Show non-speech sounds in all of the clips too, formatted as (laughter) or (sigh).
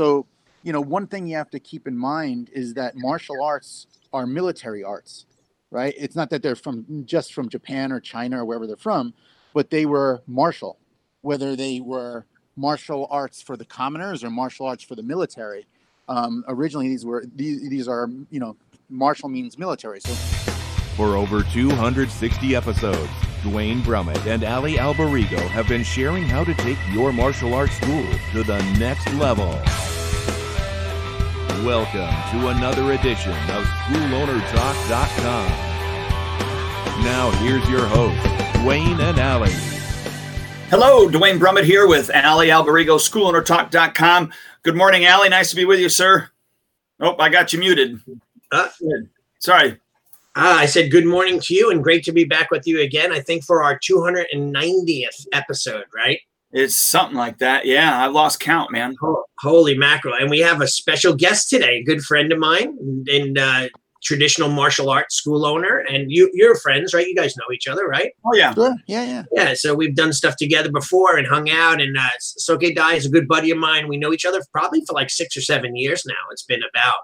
So, you know, one thing you have to keep in mind is that martial arts are military arts, right? It's not that they're from just from Japan or China or wherever they're from, but they were martial, whether they were martial arts for the commoners or martial arts for the military. Um, originally, these were these these are you know martial means military. So For over 260 episodes, Duane Brumitt and Allie Alberigo have been sharing how to take your martial arts school to the next level. Welcome to another edition of SchoolOwnerTalk.com. Now here's your host, Duane and Allie. Hello, Duane Brumitt here with Allie Alberigo, SchoolOwnerTalk.com. Good morning, Allie. Nice to be with you, sir. Oh, I got you muted. Uh, Sorry. ah, I said good morning to you and great to be back with you again. I think for our 290th episode, right? It's something like that. Yeah, I've lost count, man. Ho- Holy mackerel. And we have a special guest today, a good friend of mine and uh, traditional martial arts school owner. And you, you're friends, right? You guys know each other, right? Oh, yeah. sure, yeah, yeah. Yeah. So we've done stuff together before and hung out. And uh, Soke Dai is a good buddy of mine. We know each other probably for like six or seven years now. It's been about.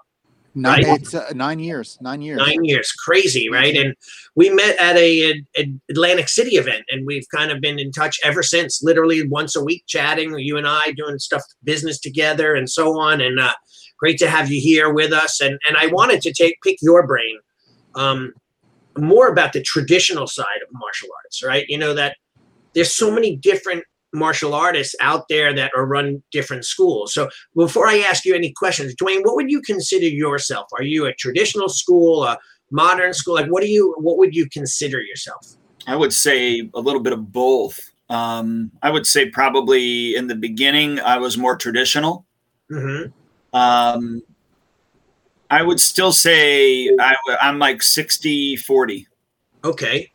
Nine, Right. it's uh, nine years, nine years. nine years crazy right and we met at a, a atlantic city event and we've kind of been in touch ever since literally once a week chatting you and i doing stuff business together and so on and uh, great to have you here with us and and i wanted to take pick your brain um, more about the traditional side of martial arts right you know that there's so many different martial artists out there that are run different schools. So before I ask you any questions, Duane, what would you consider yourself? Are you a traditional school, a modern school? Like what do you what would you consider yourself? I would say a little bit of both. Um, I would say probably in the beginning, I was more traditional. hmm Um, I would still say I, I'm like 60 40. Okay.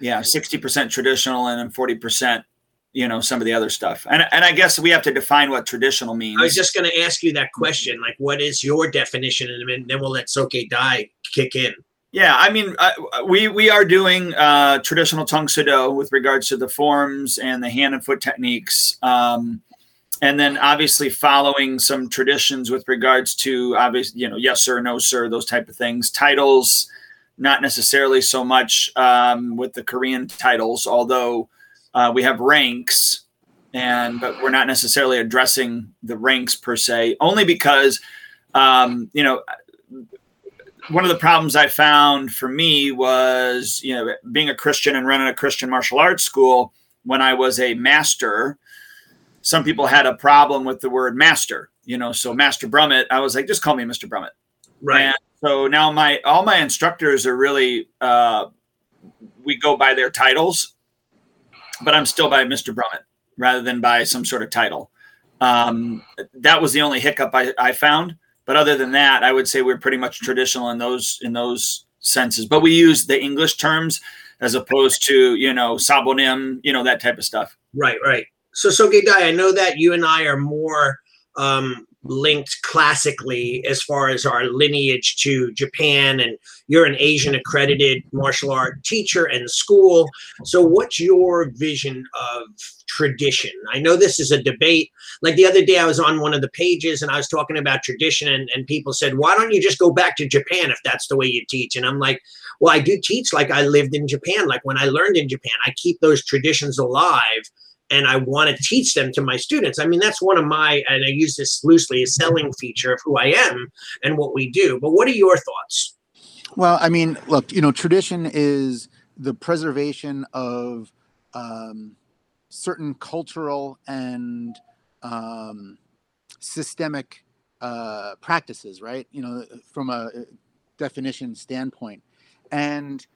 Yeah, 60% traditional and then 40%, you know, some of the other stuff. And, and I guess we have to define what traditional means. I was just going to ask you that question. Like, what is your definition? And then- we'll let Soke Dai kick in. Yeah, I mean, uh, we we are doing uh, traditional Tang Soo Do with regards to the forms and the hand and foot techniques, um, and then obviously following some traditions with regards to obviously, you know, yes sir, no sir, those type of things. Titles, not necessarily so much um, with the Korean titles, although uh, we have ranks, and but we're not necessarily addressing the ranks per se, only because um, you know one of the problems I found for me was, you know, being a Christian and running a Christian martial arts school when I was a master. Some people had a problem with the word master, you know, so Master Brumitt, I was like, just call me Mr. Brumitt. Right. And so now my all my instructors are really uh, we go by their titles, but I'm still by Mr. Brumitt rather than by some sort of title. Um, that was the only hiccup I, I found. But other than that, I would say we're pretty much traditional in those in those senses. But we use the English terms as opposed to you know sabumnim, you know that type of stuff. Right, right. So, Soke Dai, I know that you and I are more um, linked classically as far as our lineage to Japan, and you're an Asian accredited martial art teacher and school. So, what's your vision of tradition? I know this is a debate. Like the other day, I was on one of the pages and I was talking about tradition, and, and people said, Why don't you just go back to Japan if that's the way you teach? And I'm like, Well, I do teach like I lived in Japan. Like when I learned in Japan, I keep those traditions alive and I want to teach them to my students. I mean, that's one of my, and I use this loosely, a selling feature of who I am and what we do. But what are your thoughts? Well, I mean, look, you know, tradition is the preservation of um, certain cultural and um, systemic uh, practices, right? You know, from a definition standpoint, and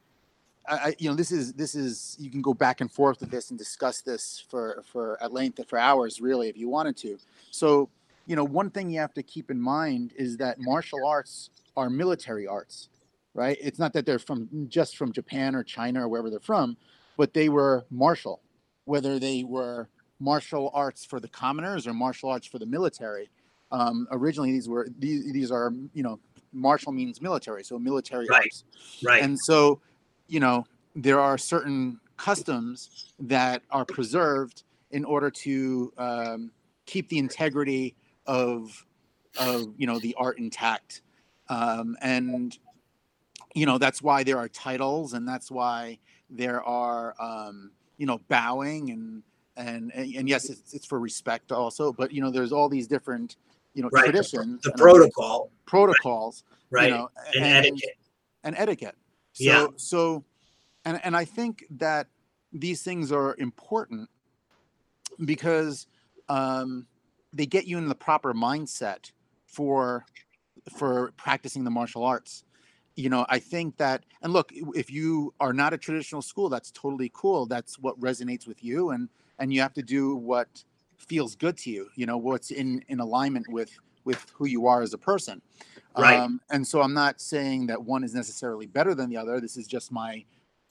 I, you know, this is this is you can go back and forth with this and discuss this for for at length for hours, really, if you wanted to. So, you know, one thing you have to keep in mind is that martial arts are military arts right? It's not that they're from just from Japan or China or wherever they're from, but they were martial, whether they were martial arts for the commoners or martial arts for the military. Um, originally, these were these these are you know martial means military, so military Right. arts, Right. and so you know there are certain customs that are preserved in order to um, keep the integrity of of you know the art intact um, and you know that's why there are titles and that's why there are um, you know bowing and and and yes it's, it's for respect also but you know there's all these different you know Right. traditions The and protocol, protocols right? you know and, etiquette. and etiquette. So, Yeah. So, and and I think that these things are important because um, they get you in the proper mindset for for practicing the martial arts. You know, I think that, and look, if you are not a traditional school, that's totally cool. That's what resonates with you, and and you have to do what feels good to you. You know, what's in in alignment with with who you are as a person. Right. Um, and so I'm not saying that one is necessarily better than the other. This is just my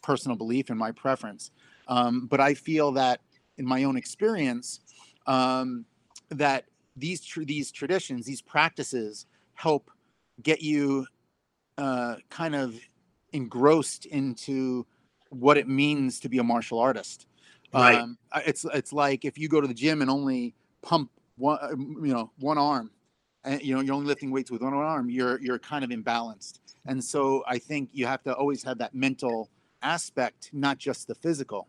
personal belief and my preference. Um, but I feel that in my own experience, um, that these tr- these traditions, these practices, help get you uh, kind of engrossed into what it means to be a martial artist. Right. Um, it's it's like if you go to the gym and only pump one, uh, you know, one arm, and you know you're only lifting weights with one arm, you're you're kind of imbalanced. And so I think you have to always have that mental aspect, not just the physical.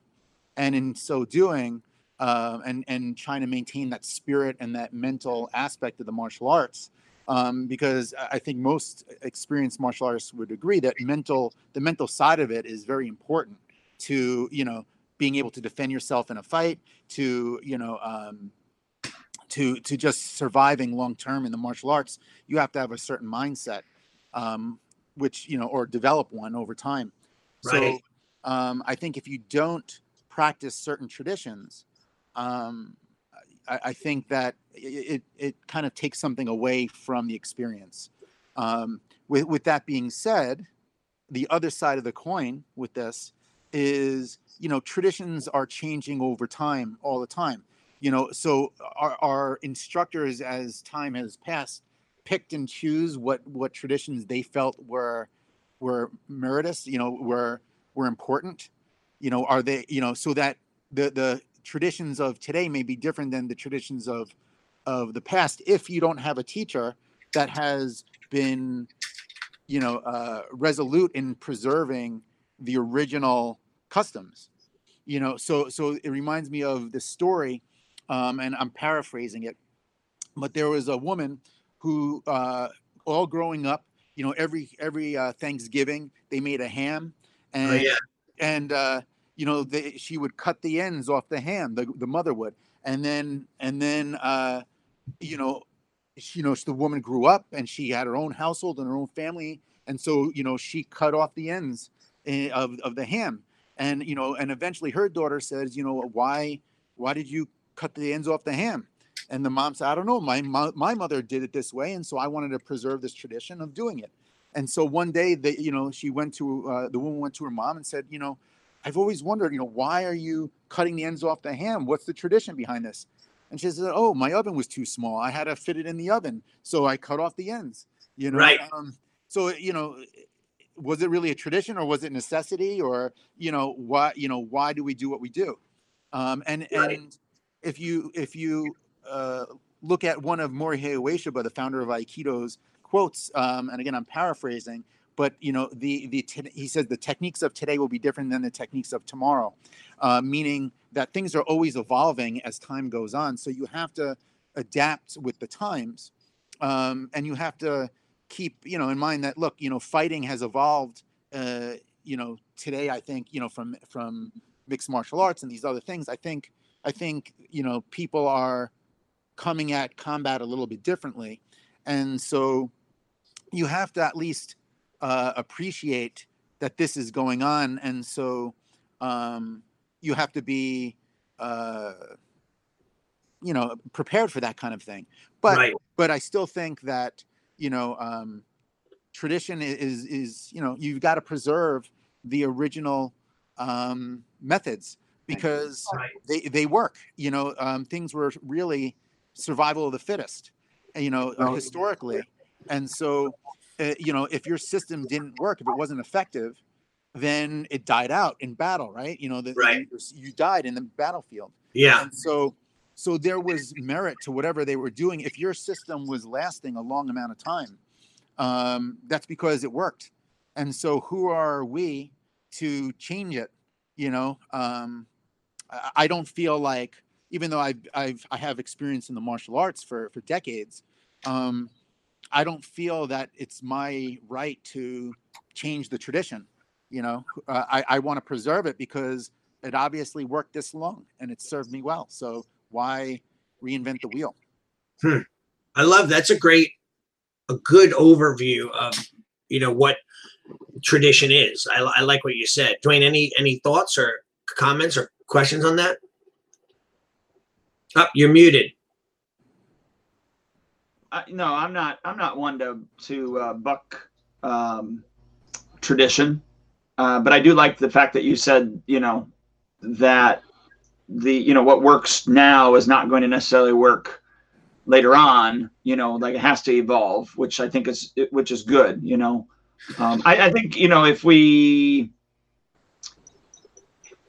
And in so doing, uh, and and trying to maintain that spirit and that mental aspect of the martial arts, um, because I think most experienced martial artists would agree that mental the mental side of it is very important to you know being able to defend yourself in a fight, to you know um, to to just surviving long term in the martial arts. You have to have a certain mindset, um, which you know, or develop one over time. Right. So um, I think if you don't practice certain traditions, um, I, I think that it it kind of takes something away from the experience. Um, with with that being said, the other side of the coin with this is you know traditions are changing over time all the time you know so our, our instructors as time has passed picked and choose what what traditions they felt were were meritorious you know were were important. You know are they you know so that the the traditions of today may be different than the traditions of of the past if you don't have a teacher that has been you know uh, resolute in preserving the original customs. You know so so it reminds me of the story um, and i'm paraphrasing it but there was a woman who uh, all growing up you know every every uh, thanksgiving they made a ham and Oh, yeah. and uh, you know they, she would cut the ends off the ham the, the mother would. And then and then uh, you know she, you know the woman grew up and she had her own household and her own family. And so you know she cut off the ends eh, of, of the ham. And you know and eventually her daughter says you know why why did you cut the ends off the ham. And the mom said i don't know. My mo- my mother did it this way and so i wanted to preserve this tradition of doing it. And so one day they you know she went to uh, the woman went to her mom and said you know i've always wondered you know why are you cutting the ends off the ham? What's the tradition behind this? And she said oh my oven was too small. I had to fit it in the oven so i cut off the ends. You know Right. um, so you know was it really a tradition or was it necessity or you know why you know why do we do what we do? Um, and Right. and if you if you uh, look at one of Morihei Ueshiba, the founder of Aikido's quotes, um, and again I'm paraphrasing, but you know the the te- he says the techniques of today will be different than the techniques of tomorrow, uh, meaning that things are always evolving as time goes on. So you have to adapt with the times, um, and you have to keep you know in mind that look you know fighting has evolved uh, you know today I think you know from from mixed martial arts and these other things I think I think you know people are coming at combat a little bit differently, and so you have to at least uh, appreciate that this is going on, and so um, you have to be uh, you know prepared for that kind of thing. But right. but I still think that you know um, tradition is is you know you've got to preserve the original um, methods because Right. they they work. You know, um, things were really survival of the fittest. uh, You know, uh, historically, and so uh, you know if your system didn't work, if it wasn't effective, then it died out in battle, right? You know, the, Right. you, you died in the battlefield Yeah. and so so there was merit to whatever they were doing. If your system was lasting a long amount of time, um, that's because it worked. And so, who are we to change it? You know, um, I, don't feel like, even though I've, I've I have experience in the martial arts for for decades, um, I don't feel that it's my right to change the tradition. You know, uh, I, I want to preserve it because it obviously worked this long and it served me well. So why reinvent the wheel? I love that's a great, a good overview of you know what tradition is. I, I like what you said, Duane. Any any thoughts or comments or questions on that? Up, oh, you're muted. Uh, no, I'm not. I'm not one to to uh, buck um, tradition, uh, but I do like the fact that you said, you know, that the you know what works now is not going to necessarily work later on. You know, like it has to evolve, which I think is which is good. You know, um, I, I think you know if we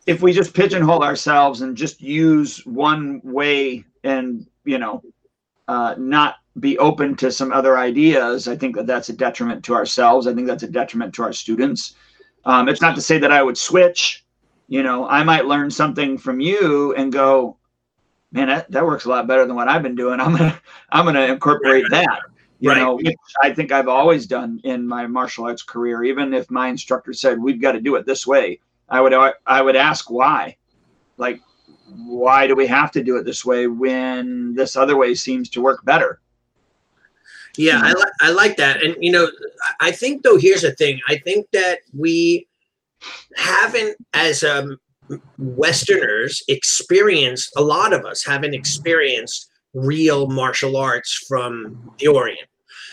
if we just pigeonhole ourselves and just use one way and you know uh, not be open to some other ideas, I think that that's a detriment to ourselves. I think that's a detriment to our students. Um, it's not to say that I would switch. You know, I might learn something from you and go, man, that, that works a lot better than what I've been doing. I'm gonna I'm gonna incorporate that. You right. know, which I think I've always done in my martial arts career. Even if my instructor said we've got to do it this way, I would I would ask why. Like, why do we have to do it this way when this other way seems to work better? Yeah, I, li- I like that. And, you know, I think, though, here's the thing I think that we haven't, as um, Westerners, experienced, a lot of us haven't experienced real martial arts from the Orient.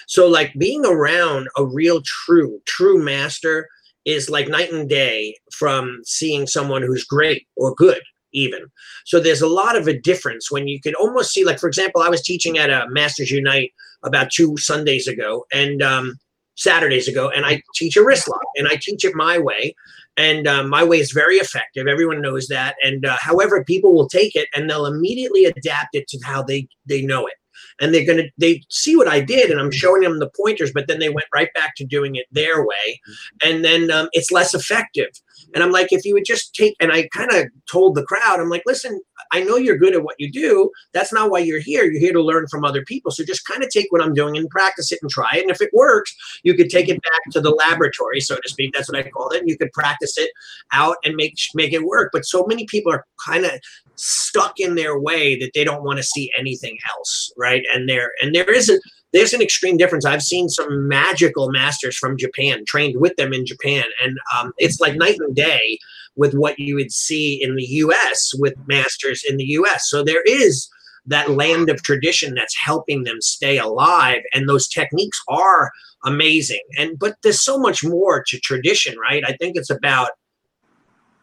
So, like, being around a real, true, true master is like night and day from seeing someone who's great or good even. So there's a lot of a difference when you can almost see, like, for example, I was teaching at a Masters Unite about two Sundays ago and um, Saturdays ago, and I teach a wrist lock and I teach it my way. And uh, my way is very effective. Everyone knows that. And uh, however, people will take it and they'll immediately adapt it to how they they know it and they're going to they see what i did and i'm showing them the pointers but then they went right back to doing it their way. And then um, it's less effective and I'm like, if you would just take, and I kind of told the crowd, I'm like, listen, I know you're good at what you do. That's not why you're here. You're here to learn from other people. So just kind of take what I'm doing and practice it and try it. And if it works, you could take it back to the laboratory, so to speak. That's what I called it. And you could practice it out and make make it work. But so many people are kind of stuck in their way that they don't want to see anything else, right? And there and there is a there's an extreme difference. I've seen some magical masters from Japan, trained with them in Japan, and um, it's like night and day with what you would see in the U.S. with masters in the U.S. So there is that land of tradition that's helping them stay alive, and those techniques are amazing. And but there's so much more to tradition, right? I think it's about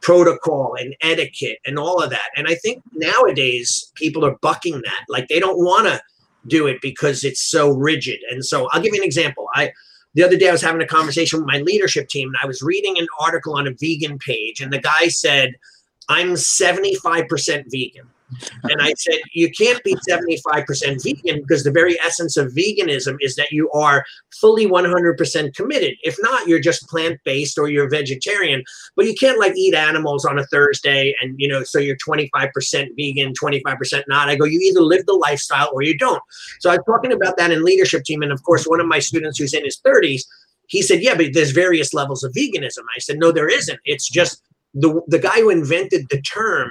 protocol and etiquette and all of that. And I think nowadays people are bucking that. Like they don't want to do it because it's so rigid. And so I'll give you an example. I the other day I was having a conversation with my leadership team and I was reading an article on a vegan page and the guy said, I'm 75% vegan and I said, you can't be 75% vegan because the very essence of veganism is that you are fully 100% committed. If not, you're just plant based or you're vegetarian. But you can't like eat animals on a Thursday and, you know, so you're 25% vegan, 25% not. I go, you either live the lifestyle or you don't. So I was talking about that in leadership team. And of course, one of my students who's in his 30s, he said, yeah, but there's various levels of veganism. I said, no, there isn't. It's just the, the guy who invented the term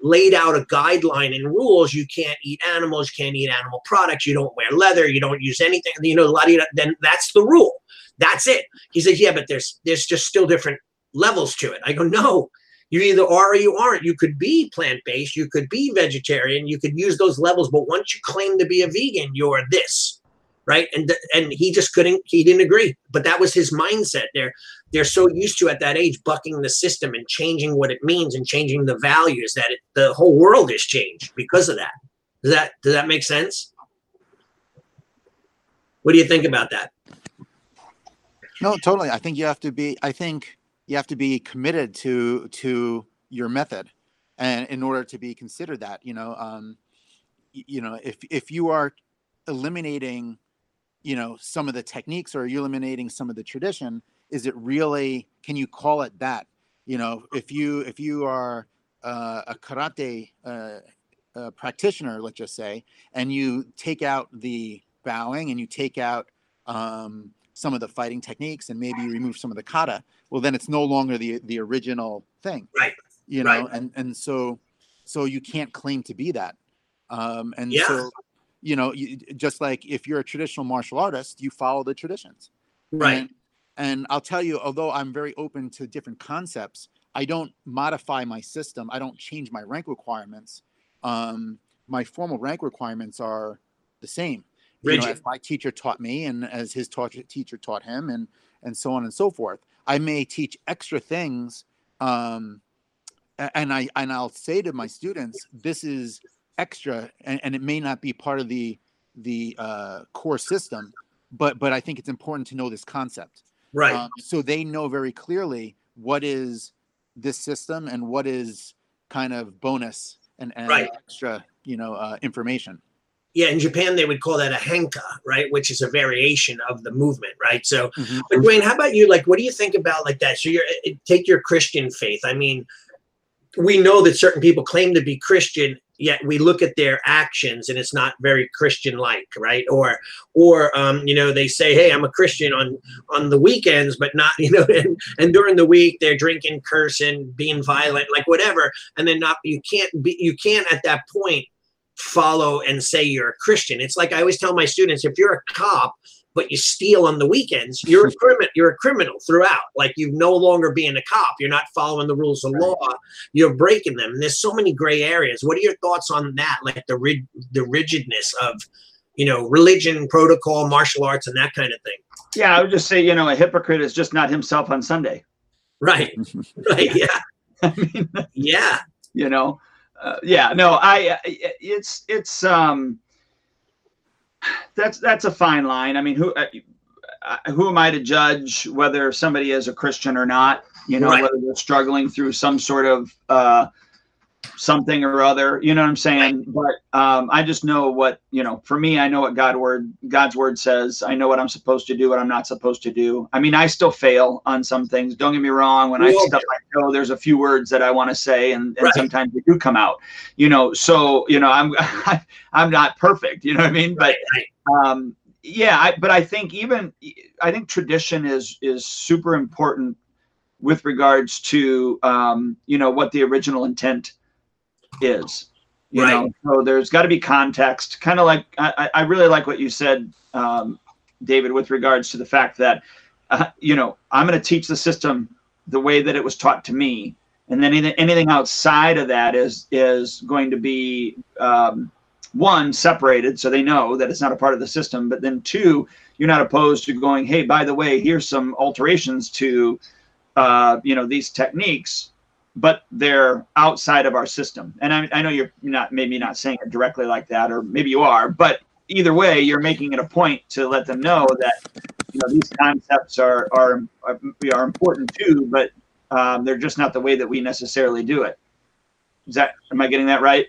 laid out a guideline and rules. You can't eat animals, you can't eat animal products, you don't wear leather, you don't use anything. You know, a lot of then that's the rule. That's it. He says, yeah, but there's there's just still different levels to it. I go, no, you either are or you aren't. You could be plant based, you could be vegetarian, you could use those levels, but once you claim to be a vegan, you're this right? And and he just couldn't. He didn't agree. But that was his mindset. They're they're so used to at that age bucking the system and changing what it means and changing the values that it, the whole world has changed because of that. Does that does that make sense? What do you think about that? No, totally. I think you have to be. I think you have to be committed to to your method, and in order to be considered that, you know. Um, you know if if you are eliminating you know some of the techniques or you're eliminating some of the tradition is it really can you call it that you know if you if you are uh, a karate uh, uh, practitioner let's just say and you take out the bowing and you take out um, some of the fighting techniques and maybe you remove some of the kata well then it's no longer the the original thing Right. you know Right. and and so so you can't claim to be that um and Yeah. so you know you, just like if you're a traditional martial artist you follow the traditions Right. and, and I'll tell you, although I'm very open to different concepts, I don't modify my system. I don't change my rank requirements. Um, my formal rank requirements are the same. You know, as my teacher taught me, and as his taught, teacher taught him, and and so on and so forth. I may teach extra things, um, and I and I'll say to my students, this is extra, and, and it may not be part of the the uh, core system, but but I think it's important to know this concept. Right. Um, so they know very clearly what is this system and what is kind of bonus and, and Right. extra, you know, uh, information. yeah, in Japan they would call that a henka, right? Which is a variation of the movement, right? So, Mhm. but Duane, how about you? Like, what do you think about like that? So, you're eh, take your Christian faith. I mean, we know that certain people claim to be Christian, yet we look at their actions and it's not very Christian-like, right? Or, or um, you know, they say, "Hey, I'm a Christian on on the weekends, but not, (laughs) you know, and, and during the week they're drinking, cursing, being violent, like whatever." And then not you can't be you can't at that point follow and say you're a Christian. It's like I always tell my students: if you're a cop but you steal on the weekends, you're a (laughs) criminal. You're a criminal throughout. Like you no longer being a cop. You're not following the rules of law. You're breaking them. And there's so many gray areas. What are your thoughts on that? Like the rig- the rigidness of, you know, religion, protocol, martial arts, and that kind of thing. Yeah, I would just say, you know, a hypocrite is just not himself on Sunday. Right. (laughs) Right. Yeah. (laughs) I mean, Yeah. you know, uh, yeah, no, I, it's, it's, um, that's, that's a fine line. I mean, who, uh, uh, who am I to judge whether somebody is a Christian or not? You know, Right. whether they're struggling through some sort of, uh, something or other, you know what I'm saying? But, um, I just know what, you know, for me, I know what God word, God's word says. I know what I'm supposed to do, what I'm not supposed to do. I mean, I still fail on some things. Don't get me wrong. When I all stub my there's a few words that I want to say, and, and Right. sometimes they do come out. You know, so you know, I'm (laughs) I'm not perfect. You know what I mean? But Right. Um, yeah, I, but I think even I think tradition is is super important with regards to um, you know what the original intent is. You Right. know, so there's got to be context. Kind of like I, I really like what you said, um, David, with regards to the fact that uh, you know I'm going to teach the system the way that it was taught to me, and then anything, anything outside of that is is going to be um, one separated so they know that it's not a part of the system but then two you're not opposed to going hey by the way here's some alterations to uh, you know these techniques but they're outside of our system and I, I know you're not maybe not saying it directly like that or maybe you are but either way you're making it a point to let them know that you know these concepts are are are, are important too but um, they're just not the way that we necessarily do it is that am i getting that right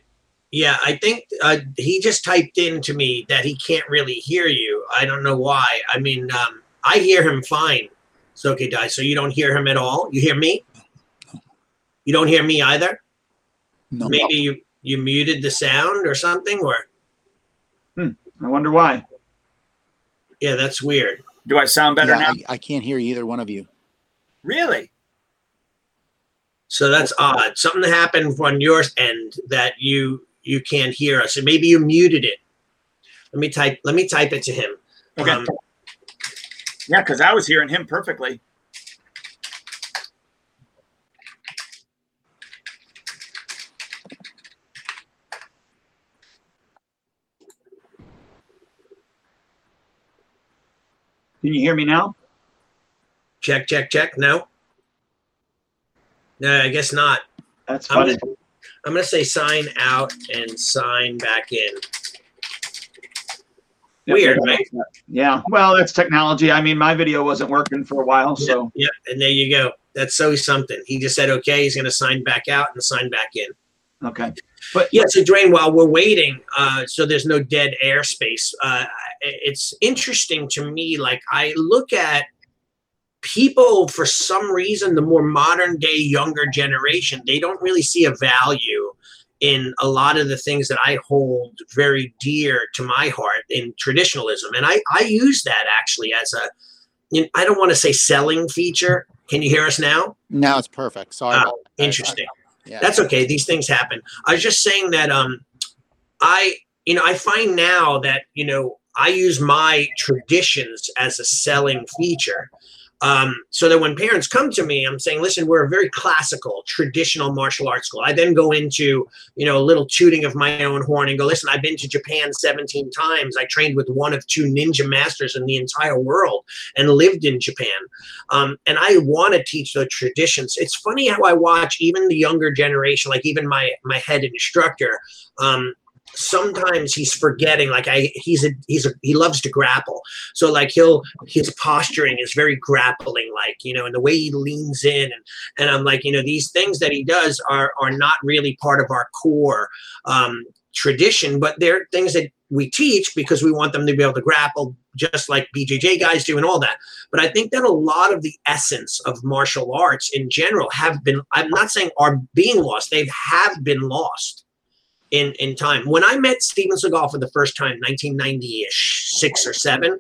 Yeah, I think uh, he just typed in to me that he can't really hear you. I don't know why. I mean, um, I hear him fine. So okay, die. So you don't hear him at all. You hear me? You don't hear me either. No, Maybe you you muted the sound or something. Or i wonder why yeah, that's weird. Do I sound better yeah, now? I, I can't hear either one of you. Really? So that's odd. Something happened on your end that you you can't hear us, and maybe you muted it. Let me type. Let me type it to him. Okay. Um, Yeah, because I was hearing him perfectly. Can you hear me now check, check, check. No. No, I guess not. that's I'm funny gonna, I'm gonna say sign out and sign back in. Weird, right? Yeah. Well, that's technology. I mean, my video wasn't working for a while, so Yeah, and there you go. That's so something. He just said okay. He's gonna sign back out and sign back in. Okay. But yeah, so Duane, while we're waiting, uh, so there's no dead airspace. Uh, it's interesting to me. Like I look at people for some reason, the more modern day, younger generation, they don't really see a value in a lot of the things that I hold very dear to my heart in traditionalism, and I I use that actually as a you know, I don't want to say selling feature. Can you hear us now? Now it's perfect. Sorry. About that. interesting. That's okay. These things happen. I was just saying that um I you know I find now that you know I use my traditions as a selling feature. Um, so that when parents come to me, I'm saying, listen, we're a very classical, traditional martial arts school. I then go into, you know, a little tooting of my own horn and go, listen, I've been to Japan 17 times. I trained with one of two ninja masters in the entire world and lived in Japan. Um, and I want to teach the traditions. It's funny how I watch even the younger generation, like even my my head instructor. Um, sometimes he's forgetting like i he's a he's a he loves to grapple. So like he'll his posturing is very grappling like you know and the way he leans in and and i'm like you know these things that he does are are not really part of our core um tradition but they're things that we teach because we want them to be able to grapple just like bjj guys do and all that. But i think that a lot of the essence of martial arts in general have been i'm not saying are being lost they have been lost in in time. When I met Steven Seagal for the first time, 1990-ish, six or seven,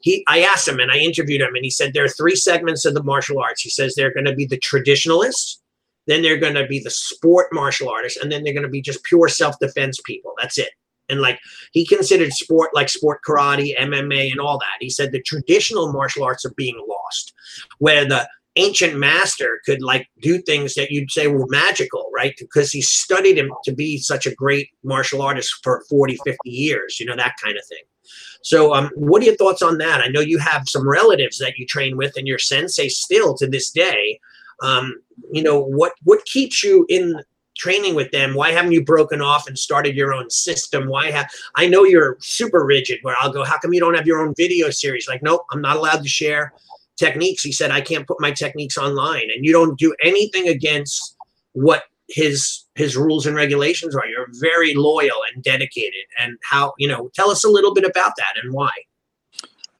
he I asked him and I interviewed him, and he said there are three segments of the martial arts. He says they're going to be the traditionalists, then they're going to be the sport martial artists, and then they're going to be just pure self-defense people. That's it. And like he considered sport like sport karate, MMA, and all that. He said the traditional martial arts are being lost, where the ancient master could like do things that you'd say were magical, right? Because he studied him to be such a great martial artist for 40, 50 years, you know, that kind of thing. So, um, what are your thoughts on that? I know you have some relatives that you train with, and your sensei still to this day. Um, you know, what what keeps you in training with them? Why haven't you broken off and started your own system? Why have I know you're super rigid where I'll go, how come you don't have your own video series? Like, nope, I'm not allowed to share techniques. He said, I can't put my techniques online. And you don't do anything against what his his rules and regulations are. You're very loyal and dedicated. And how, you know, tell us a little bit about that and why.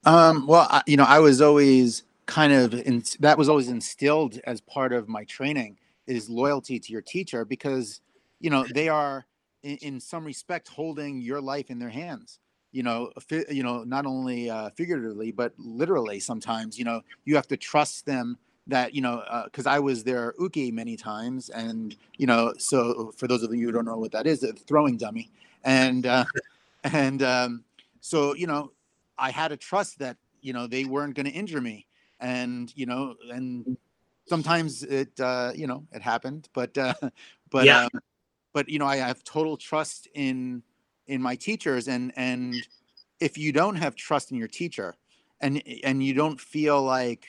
Um, well, I, you know, I was always kind of in, that was always instilled as part of my training is loyalty to your teacher because you know they are in, in some respect holding your life in their hands you know fi- you know not only uh, figuratively but literally sometimes you know you have to trust them that you know because i was their uke many times and you know so for those of you who don't know what that is a throwing dummy and uh, and um, so you know i had to trust that you know they weren't going to injure me and you know and sometimes it uh, you know it happened but uh, but Yeah. um, but you know I have total trust in in my teachers and and if you don't have trust in your teacher and and you don't feel like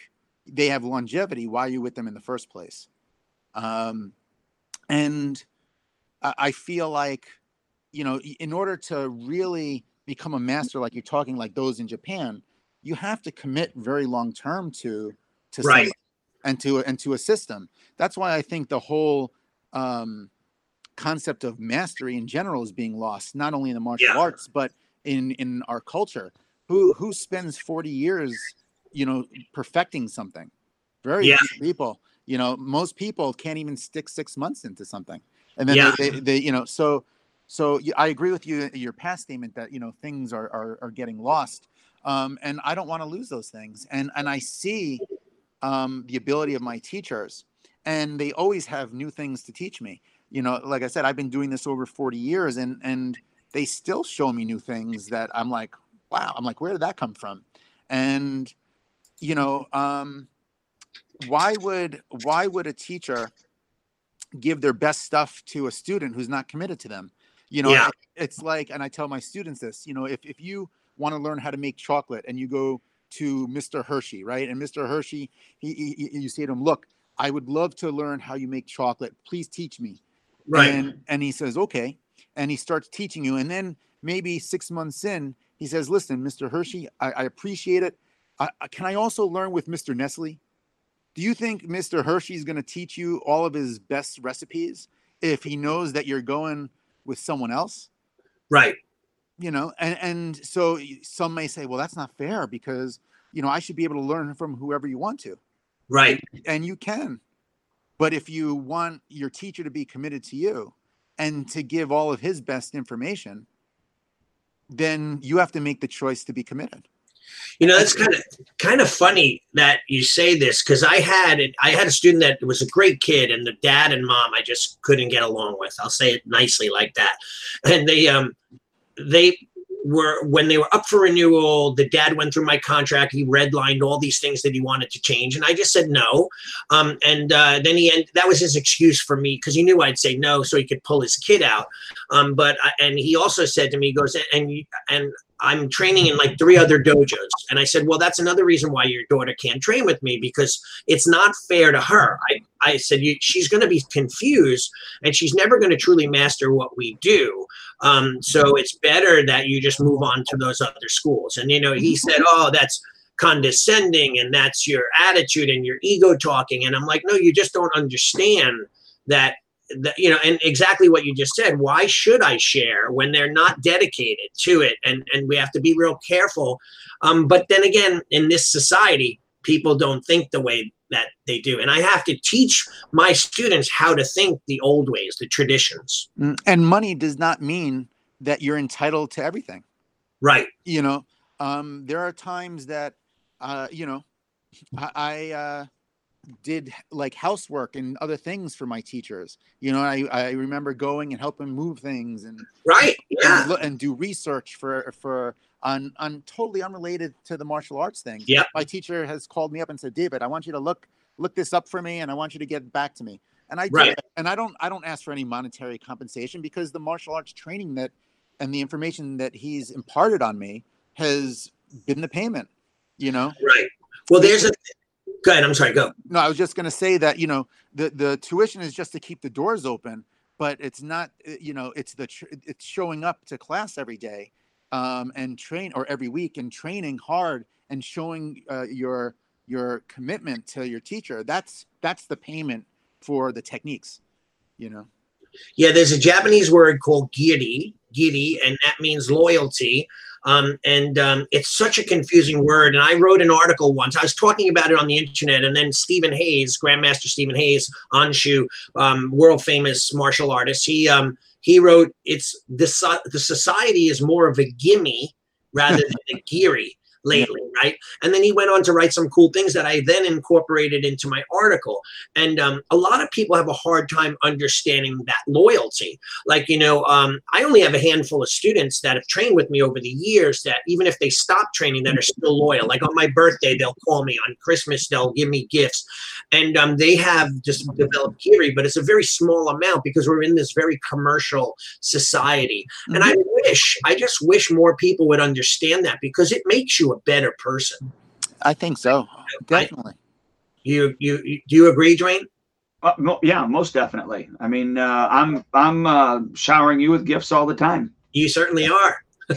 they have longevity why are you with them in the first place um and i I feel like you know in order to really become a master like you're talking like those in japan you have to commit very long term to to Right. and to and to a system that's why i think the whole um concept of mastery in general is being lost not only in the martial Yeah. arts but in in our culture who who spends 40 years you know perfecting something very Yeah. few people you know most people can't even stick six months into something and then Yeah. they, they, they you know so so I agree with you your past statement that you know things are are, are getting lost um, and i don't want to lose those things and and i see um, the ability of my teachers and they always have new things to teach me you know like i said i've been doing this over 40 years and and they still show me new things that i'm like wow i'm like where did that come from? And you know um why would why would a teacher give their best stuff to a student who's not committed to them? You know Yeah. it- it's like and i tell my students this you know if, if you want to learn how to make chocolate and you go to mr hershey right and mr hershey he, he, he- you say to him look i would love to learn how you make chocolate. Please teach me Right. and and he says okay and he starts teaching you and then maybe six months in he says listen mr hershey i, I appreciate it I, I- can i also learn with mr nestle do you think mr hershey is going to teach you all of his best recipes if he knows that you're going with someone else, Right. you know, and and so some may say, well, that's not fair because you know I should be able to learn from whoever you want to, Right. and you can. But if you want your teacher to be committed to you and to give all of his best information, then you have to make the choice to be committed. You know, that's kind of kind of funny that you say this because I had. I had a student that was a great kid, and the dad and mom I just couldn't get along with. I'll say it nicely like that. And they um they were when they were up for renewal. The dad went through my contract. He redlined all these things that he wanted to change, and I just said no. Um, and uh, then he end, that was his excuse for me because he knew I'd say no, so he could pull his kid out. Um, but I, and he also said to me, he goes and you, and I'm training in like three other dojos. And I said, well, that's another reason why your daughter can't train with me because it's not fair to her. I, I said, you, she's going to be confused and she's never going to truly master what we do. Um, so it's better that you just move on to those other schools. And, you know, he said, oh, that's condescending and that's your attitude and your ego talking. And I'm like, no, you just don't understand that that you know and exactly what you just said why should i share when they're not dedicated to it? And and we have to be real careful. Um but then again in this society people don't think the way that they do. And i have to teach my students how to think the old ways the traditions. Mm, And money does not mean that you're entitled to everything. right. You know um there are times that uh you know i, I uh did like housework and other things for my teachers you know i i remember going and helping move things and right yeah. and, and do research for for on on totally unrelated to the martial arts thing. Yeah, my teacher has called me up and said david i want you to look look this up for me and i want you to get back to me. And i Right. did and i don't i don't ask for any monetary compensation because the martial arts training that and the information that he's imparted on me has been the payment you know? Right. Well there's a go ahead i'm sorry go. No i was just going to say that you know the the tuition is just to keep the doors open but it's not uh, you know it's the tr- it's showing up to class every day um, and train or every week and training hard and showing uh, your your commitment to your teacher. That's that's the payment for the techniques you know? Yeah, there's a Japanese word called giri, giri, and that means loyalty. Um, and um, it's such a confusing word. And I wrote an article once. I was talking about it on the internet, and then Stephen Hayes, Grandmaster Stephen Hayes, Anshu, um, world famous martial artist, he um, he wrote, "It's the the society is more of a gimme rather (laughs) than a giri." Lately right? And then he went on to write some cool things that i then incorporated into my article. And um, a lot of people have a hard time understanding that loyalty. Like you know um, i only have a handful of students that have trained with me over the years that even if they stop training that are still loyal. Like on my birthday they'll call me. On christmas they'll give me gifts. And um, they have just developed giri but it's a very small amount because we're in this very commercial society. And i wish i just wish more people would understand that because it makes you a better person i think so definitely you you, you do you agree duane Uh, mo- yeah, most definitely. I mean, uh, I'm I'm uh, showering you with gifts all the time. you certainly are (laughs)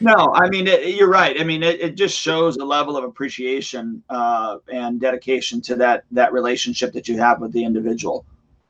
No, I mean it, you're right. I mean it, it just shows a level of appreciation uh, and dedication to that that relationship that you have with the individual.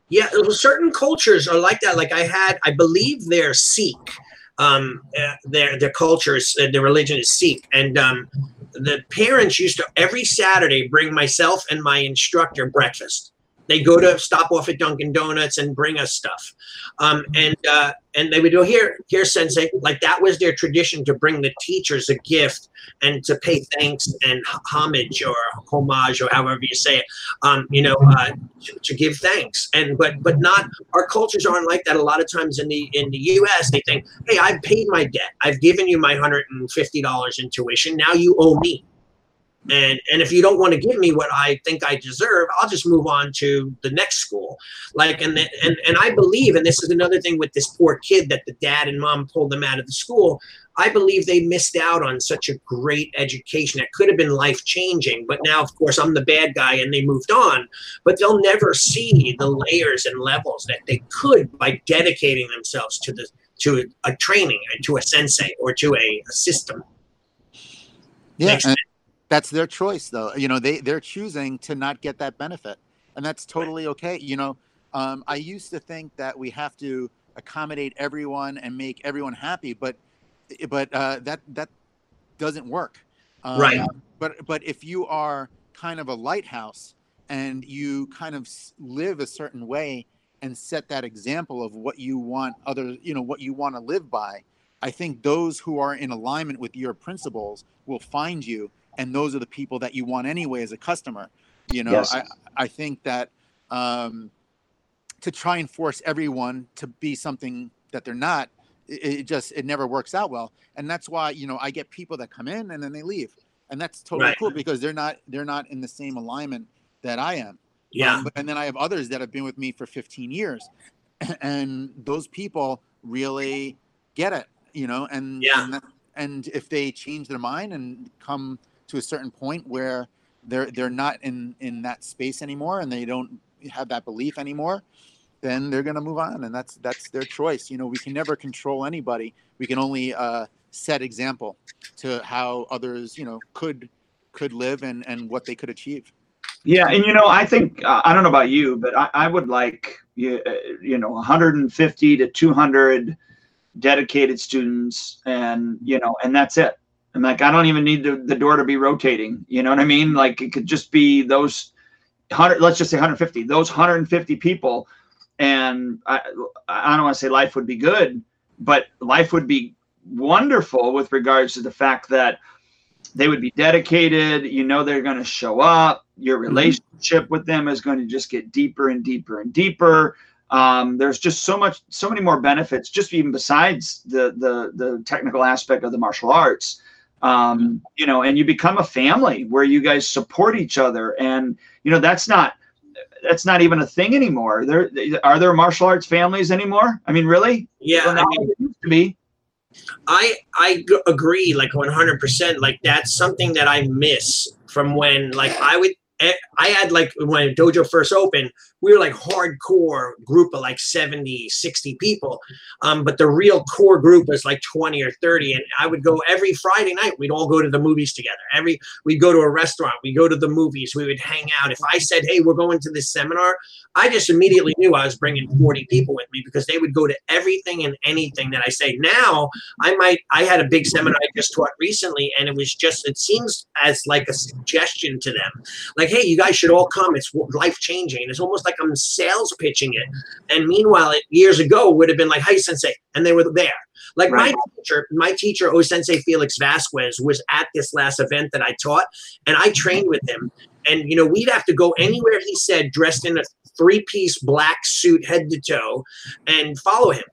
Yeah, certain cultures are like that. Like I had, I believe they're Sikh. Um, uh, their their cultures, uh, their religion is Sikh, and um, the parents used to every Saturday bring myself and my instructor breakfast. They go to stop off at Dunkin' Donuts and bring us stuff, um, and uh, and they would go here, here, Sensei. Like that was their tradition to bring the teachers a gift and to pay thanks and homage or homage or however you say it. Um, you know, uh, to, to give thanks. And but but not our cultures aren't like that. A lot of times in the in the us they think hey i've paid my debt. I've given you my $150 in tuition now you owe me. And and if you don't want to give me what i think i deserve i'll just move on to the next school. Like and the, and and i believe and this is another thing with this poor kid that the dad and mom pulled them out of the school I believe they missed out on such a great education that could have been life changing. But now, of course, I'm the bad guy and they moved on. But they'll never see the layers and levels that they could by dedicating themselves to the to a, training and to a sensei or to a, a system. yeah that's their choice though you know they they're choosing to not get that benefit and that's totally okay you know Um, I used to think that we have to accommodate everyone and make everyone happy, but but uh, that that doesn't work. Um, Right. But but if you are kind of a lighthouse and you kind of live a certain way and set that example of what you want other you know, what you want to live by, I think those who are in alignment with your principles will find you, and those are the people that you want anyway as a customer. You know, Yes. I I think that um, to try and force everyone to be something that they're not, it, it just it never works out well, and that's why you know I get people that come in and then they leave, and that's totally Right. cool because they're not they're not in the same alignment that I am. Yeah. Um, but- and then I have others that have been with me for 15 years, (clears throat) and those people really get it, you know. And Yeah. and, that, and if they change their mind and come to a certain point where they're they're not in in that space anymore, and they don't have that belief anymore, then they're gonna move on, and that's that's their choice. You know, we can never control anybody. We can only uh, set example to how others, you know, could could live and and what they could achieve. Yeah, and you know, I think uh, I don't know about you, but I, I would like you, uh, you know 150 to 200 dedicated students, and you know, and that's it. And like, I don't even need the, the door to be rotating. You know what I mean? Like, it could just be those hundred. Let's just say 150. Those 150 people, and I, I don't want to say life would be good, but life would be wonderful with regards to the fact that they would be dedicated you know they're going to show up your relationship with them is going to just get deeper and deeper and deeper. Um, there's just so much so many more benefits just even besides the the the technical aspect of the martial arts. Um, you know and you become a family where you guys support each other and you know that's not that's not even a thing anymore there are there martial arts families anymore i mean really Yeah. Well, I mean, it used to be I I g- agree like 100%. Like that's something that I miss from when like I would I had like when dojo first opened, we were like hardcore group of like 70, 60 people. Um, but the real core group was like 20 or 30. And I would go every Friday night, we'd all go to the movies together. Every we'd go to a restaurant, we'd go to the movies, we would hang out. If I said, Hey, we're going to this seminar, I just immediately knew I was bringing 40 people with me because they would go to everything and anything that I say. Now I might I had a big seminar I just taught recently, and it was just it seems as like a suggestion to them, like, hey, you guys should all come. It's life changing, it's almost like I'm sales pitching it. And meanwhile, it years ago would have been like, hey, sensei, and they were there. Like Right. my teacher, my teacher, O Sensei Felix Vasquez, was at this last event that I taught, and I trained with him. And you know, we'd have to go anywhere he said, dressed in a three-piece black suit, head to toe, and follow him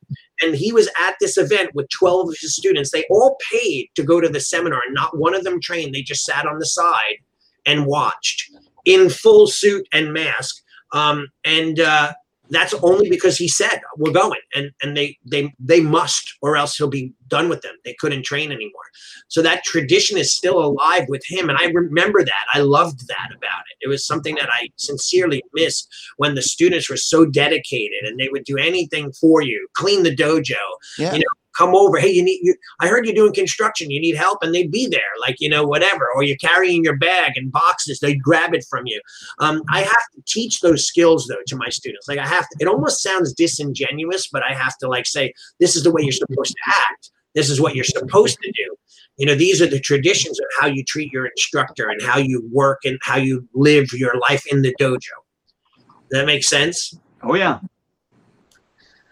and he was at this event with 12 of his students. They all paid to go to the seminar, and not one of them trained. They just sat on the side and watched in full suit and mask. Um, and uh, that's only because he said we're going, and and they they they must, or else he'll be done with them. They couldn't train anymore. So that tradition is still alive with him, and I remember that. I loved that about it. It was something that I sincerely missed when the students were so dedicated and they would do anything for you, clean the dojo, Yeah. you know, come over. Hey, you need you. I heard you're doing construction. You need help, and they'd be there, like you know, whatever. Or you're carrying your bag and boxes. They'd grab it from you. Um, I have to teach those skills though to my students. Like I have to. It almost sounds disingenuous, but I have to like say this is the way you're supposed to act. This is what you're supposed to do. You know, these are the traditions of how you treat your instructor and how you work and how you live your life in the dojo. Does that make sense? oh yeah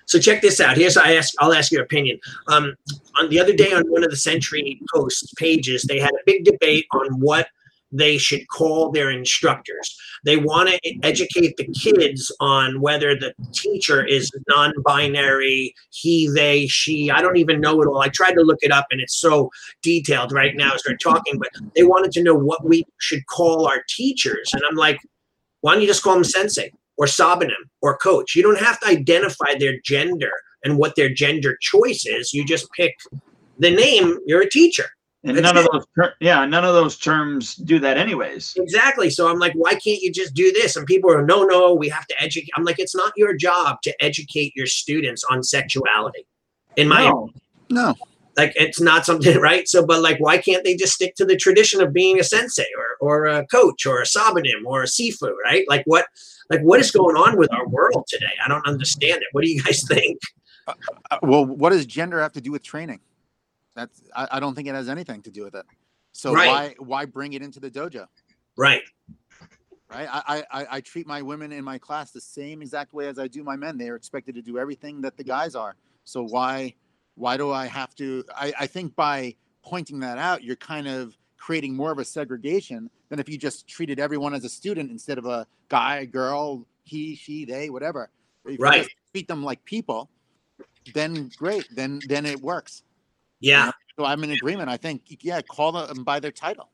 So check this out. Here's I ask. I'll ask your opinion. Um, on the other day on one of the Century Post pages, they had a big debate on what they should call their instructors. They want to educate the kids on whether the teacher is non-binary, he, they, she. I don't even know it all. I tried to look it up, and it's so detailed right now as they're talking. But they wanted to know what we should call our teachers, and I'm like, why don't you just call them sensei? Or Sabumnim or coach. You don't have to identify their gender and what their gender choice is. You just pick the name. You're a teacher. and That's none of those ter- yeah none of those terms do that anyways Exactly. So I'm like, why can't you just do this? And people are, no, no, we have to educate. I'm like, it's not your job to educate your students on sexuality. In my No. No. like, it's not something (laughs) right. So, but like, why can't they just stick to the tradition of being a sensei or or a coach or a sabumnim or a sifu, right? Like what like what is going on with our world today? I don't understand it. What do you guys think? Uh, well, what does gender have to do with training? That's I, I don't think it has anything to do with it. So Right. why why bring it into the dojo? Right. Right? I, I I- I treat my women in my class the same exact way as I do my men. They are expected to do everything that the guys are. So why why do I have to I, I think by pointing that out, you're kind of creating more of a segregation than if you just treated everyone as a student instead of a guy, girl, he, she, they, whatever. If you Right. just treat them like people, then great. Then then it works. Yeah. So I'm in agreement. I think yeah, call them by their title.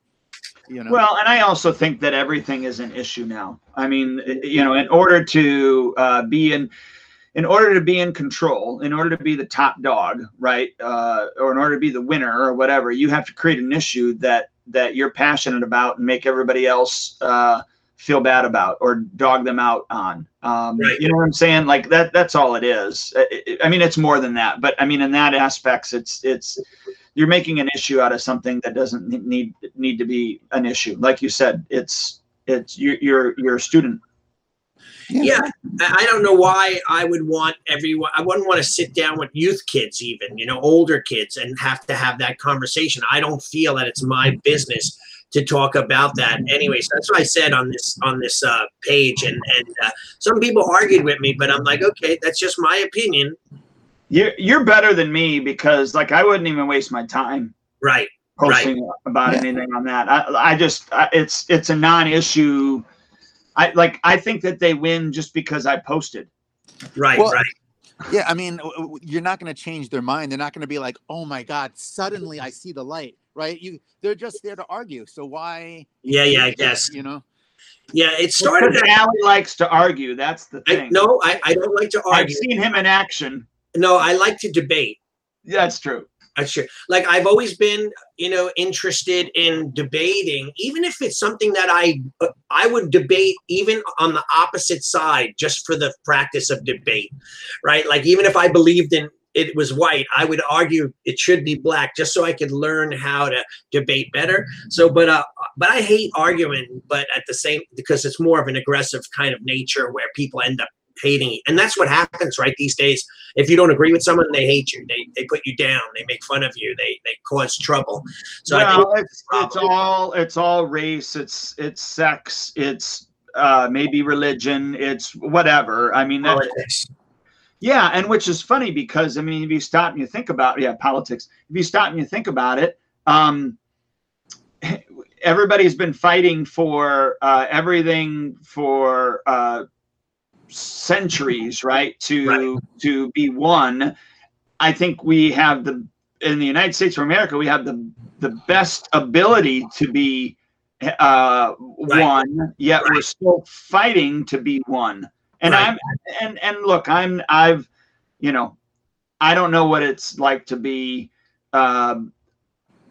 You know. Well, and I also think that everything is an issue now. I mean, you know, in order to uh, be in, in order to be in control, in order to be the top dog, right, uh, or in order to be the winner or whatever, you have to create an issue that that you're passionate about and make everybody else uh, feel bad about or dog them out on. Um, Right. You know what I'm saying? Like that. That's all it is. I- mean, it's more than that, but I mean, in that aspects, it's it's you're making an issue out of something that doesn't need need to be an issue. Like you said, it's it's you're you're, you're a student. Yeah. I I don't know why I would want everyone I wouldn't want to sit down with youth kids even, you know, older kids and have to have that conversation. I don't feel that it's my business to talk about that. Anyways, that's what I said on this on this uh, page and and uh, some people argued with me, but I'm like, okay, that's just my opinion. You're you're better than me because like I wouldn't even waste my time Right. posting about Yeah. anything on that. I I just I, it's it's a non-issue. I like I think that they win just because I posted. Right, Well, right. Yeah, I mean, w- w- you're not going to change their mind. They're not going to be like, "Oh my God, suddenly I see the light." Right? You, they're just there to argue. So why? Yeah, yeah, I guess. You know. Yeah, it started. Because Allie likes to argue. That's the I, thing. no, I, I don't like to argue. I've seen him in action. No, I like to debate. Yeah, That's true. True. Like I've always been, you know, interested in debating, even if it's something that I uh, I would debate even on the opposite side, just for the practice of debate, right? Like even if I believed in it was white, I would argue it should be black, just so I could learn how to debate better. So, but uh, but I hate arguing, but at the same because it's more of an aggressive kind of nature where people end up hating, and that's what happens, right? These days, if you don't agree with someone, they hate you. They they put you down. They make fun of you. They they cause trouble. So I think well, it's it's all it's all race. It's it's sex. It's uh, maybe religion. It's whatever. I mean, that, politics. yeah, and which is funny because I mean, if you stop and you think about yeah, politics. If you stop and you think about it, um, (laughs) everybody's been fighting for uh, everything for uh, centuries, right? To Right. to be one. I think we have the in the United States of America, we have the the best ability to be uh, Right. one, yet we're still fighting to be one. And Right. I'm and and look, I'm I've you know, I don't know what it's like to be um,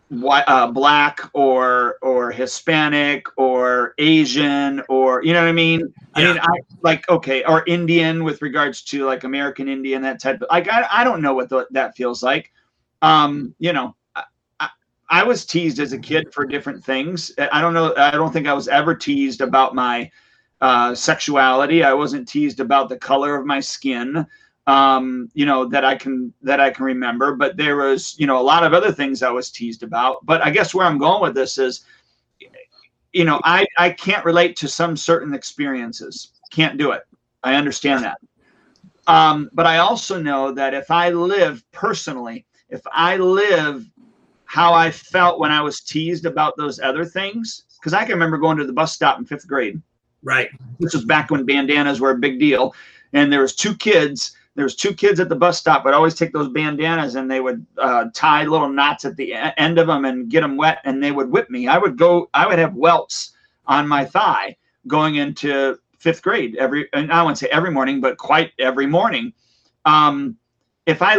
white, uh, black or or Hispanic or Asian or you know what I mean. I mean, I like okay, or Indian with regards to like American Indian that type of like I, I don't know what the, that feels like. Um, you know, I, I, I was teased as a kid for different things. I don't know. I don't think I was ever teased about my uh, sexuality. I wasn't teased about the color of my skin. Um, you know that I can that I can remember, but there was you know a lot of other things I was teased about. But I guess where I'm going with this is, you know, I I can't relate to some certain experiences. Can't do it. I understand that. Um, but I also know that if I live personally, if I live how I felt when I was teased about those other things, because I can remember going to the bus stop in fifth grade. Right. This was back when bandanas were a big deal, and there was two kids. There was two kids at the bus stop. Would always take those bandanas and they would uh, tie little knots at the end of them and get them wet, and they would whip me. I would go. I would have welts on my thigh going into fifth grade every. And I wouldn't say every morning, but quite every morning. Um, if I,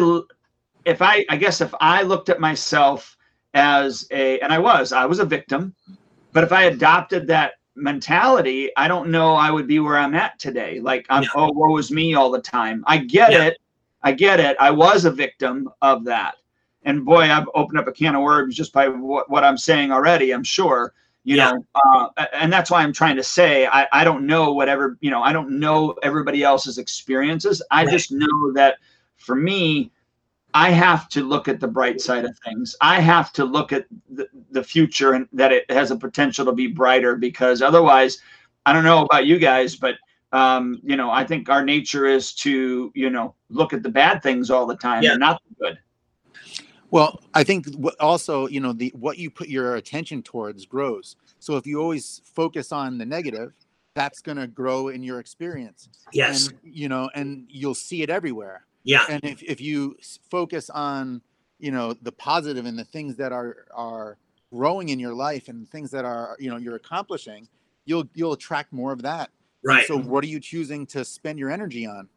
if I, I guess if I looked at myself as a, and I was, I was a victim, but if I adopted that mentality, I don't know I would be where I'm at today. Like I'm Yeah. oh woe is me all the time. I get Yeah. it. I get it. I was a victim of that. And boy, I've opened up a can of worms just by what, what I'm saying already, I'm sure. you Yeah. know uh, and that's why i'm trying to say I, I don't know whatever you know i don't know everybody else's experiences i Right. just know that for me i have to look at the bright side of things i have to look at the, the future and that it has a potential to be brighter because otherwise i don't know about you guys but um, you know i think our nature is to you know look at the bad things all the time Yeah. and not the good Well, I think also, you know, the what you put your attention towards grows. So if you always focus on the negative, that's going to grow in your experience. Yes. And you know, and you'll see it everywhere. Yeah. And if if you focus on, you know, the positive and the things that are are growing in your life and things that are, you know, you're accomplishing, you'll you'll attract more of that. Right. So what are you choosing to spend your energy on?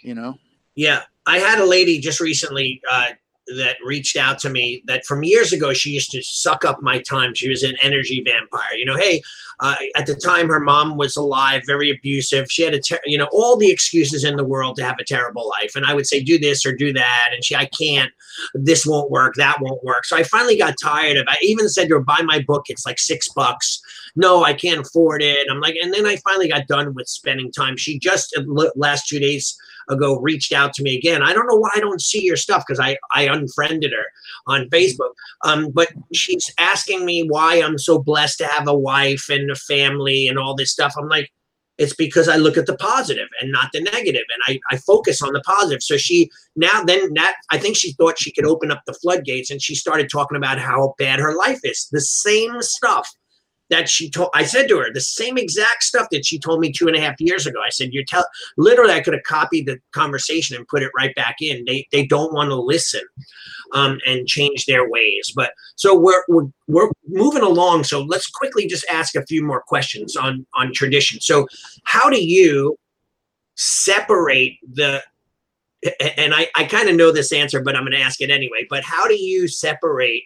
You know? Yeah, I had a lady just recently uh, that reached out to me that from years ago she used to suck up my time. She was an energy vampire. You know, hey, uh, at the time her mom was alive, very abusive. She had a, ter- you know, all the excuses in the world to have a terrible life. And I would say, do this or do that, and she, I can't. This won't work. That won't work. So I finally got tired of. I even said to her, buy my book. It's like six bucks. No, I can't afford it. I'm like, and then I finally got done with spending time. She just uh, last two days ago reached out to me again. I don't know why I don't see your stuff because I I unfriended her on Facebook. Um, but she's asking me why I'm so blessed to have a wife and a family and all this stuff. I'm like, it's because I look at the positive and not the negative, and I I focus on the positive. So she now then that I think she thought she could open up the floodgates, and she started talking about how bad her life is. The same stuff that she told I said to her the same exact stuff that she told me two and a half years ago. I said, You're tell literally I could have copied the conversation and put it right back in. They they don't want to listen um, and change their ways. But so we're, we're we're moving along. So let's quickly just ask a few more questions on on tradition. So how do you separate the and I, I kind of know this answer, but I'm going to ask it anyway. But how do you separate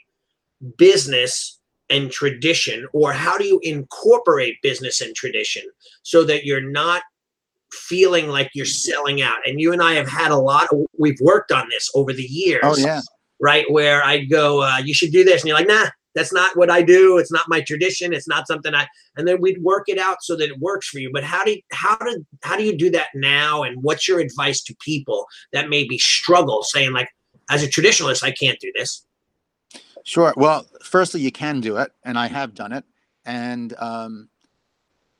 business and tradition, or how do you incorporate business and tradition so that you're not feeling like you're selling out? And you and I have had a lot. Of, we've worked on this over the years. Oh yeah. Right where I go, uh, you should do this, and you're like, nah, that's not what I do. It's not my tradition. It's not something I. And then we'd work it out so that it works for you. But how do you, how do how do you do that now? And what's your advice to people that maybe struggle saying like, as a traditionalist, I can't do this. Sure. Well, firstly, you can do it, and I have done it. And um,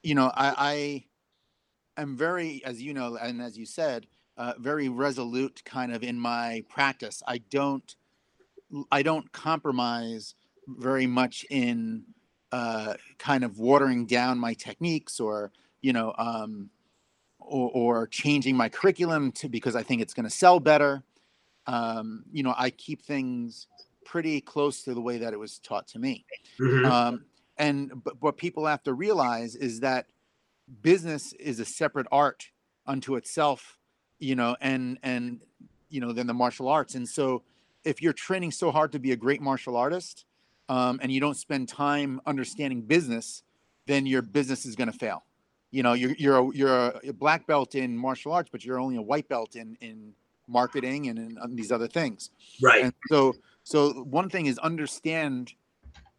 you know, I, I am very, as you know, and as you said, uh, very resolute, kind of in my practice. I don't, I don't compromise very much in uh, kind of watering down my techniques or you know, um, or, or changing my curriculum to because I think it's going to sell better. Um, you know, I keep things pretty close to the way that it was taught to me. Mhm. Um, and but what people have to realize is that business is a separate art unto itself, you know, and and you know, than the martial arts. And so, if you're training so hard to be a great martial artist, um, and you don't spend time understanding business, then your business is going to fail. You know, you're you're a, you're a black belt in martial arts, but you're only a white belt in in marketing and in, in these other things. right. And so, so one thing is understand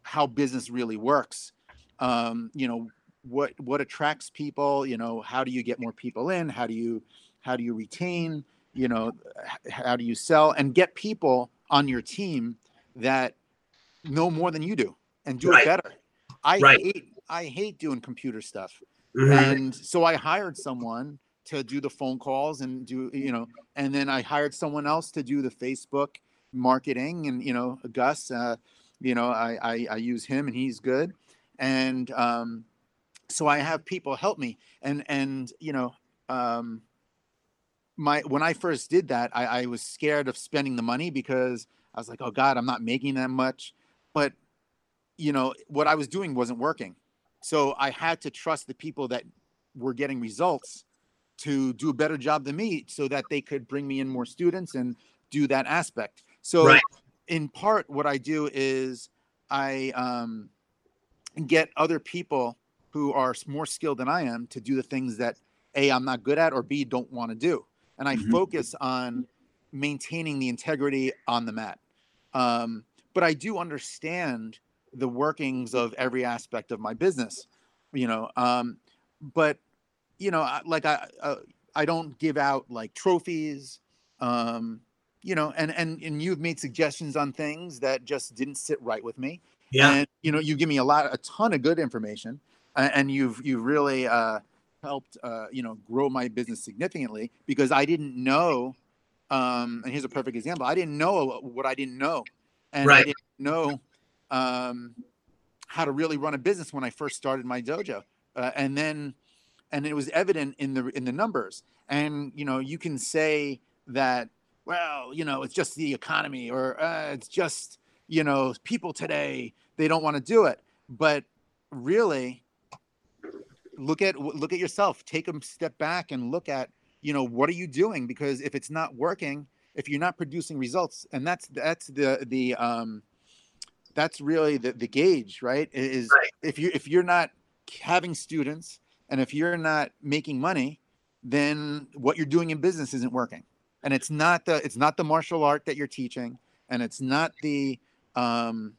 how business really works. Um, you know, what what attracts people. You know, how do you get more people in? How do you how do you retain? You know, how do you sell and get people on your team that know more than you do and do Right. it better. I Right. hate I hate doing computer stuff Mhm. and so i hired someone to do the phone calls and do you know and then i hired someone else to do the facebook marketing and you know gus uh, you know I, I i use him and he's good. And um so i have people help me. And and you know um my when i first did that i i was scared of spending the money because i was like oh god i'm not making that much. But you know what i was doing wasn't working. So I had to trust the people that were getting results to do a better job than me so that they could bring me in more students and do that aspect. So Right. in part what I do is I um, get other people who are more skilled than I am to do the things that A I'm not good at or B don't want to do. And I Mhm. focus on maintaining the integrity on the mat. Um, but I do understand the workings of every aspect of my business you know um but you know like i uh, i don't give out like trophies um you know and and and you've made suggestions on things that just didn't sit right with me. Yeah. and you know you give me a lot a ton of good information and you've you've really uh helped uh you know grow my business significantly because i didn't know um and here's a perfect example i didn't know what i didn't know. And i didn't know um how to really run a business when i first started my dojo. Uh, and then and it was evident in the in the numbers. And you know you can say that well you know it's just the economy or uh, it's just you know people today they don't want to do it. But really look at look at yourself. Take a step back and look at you know what are you doing? Because if it's not working if you're not producing results and that's that's the the um that's really the, the gauge right? Is Right. if you if you're not having students and if you're not making money then what you're doing in business isn't working and it's not the it's not the martial art that you're teaching and it's not the um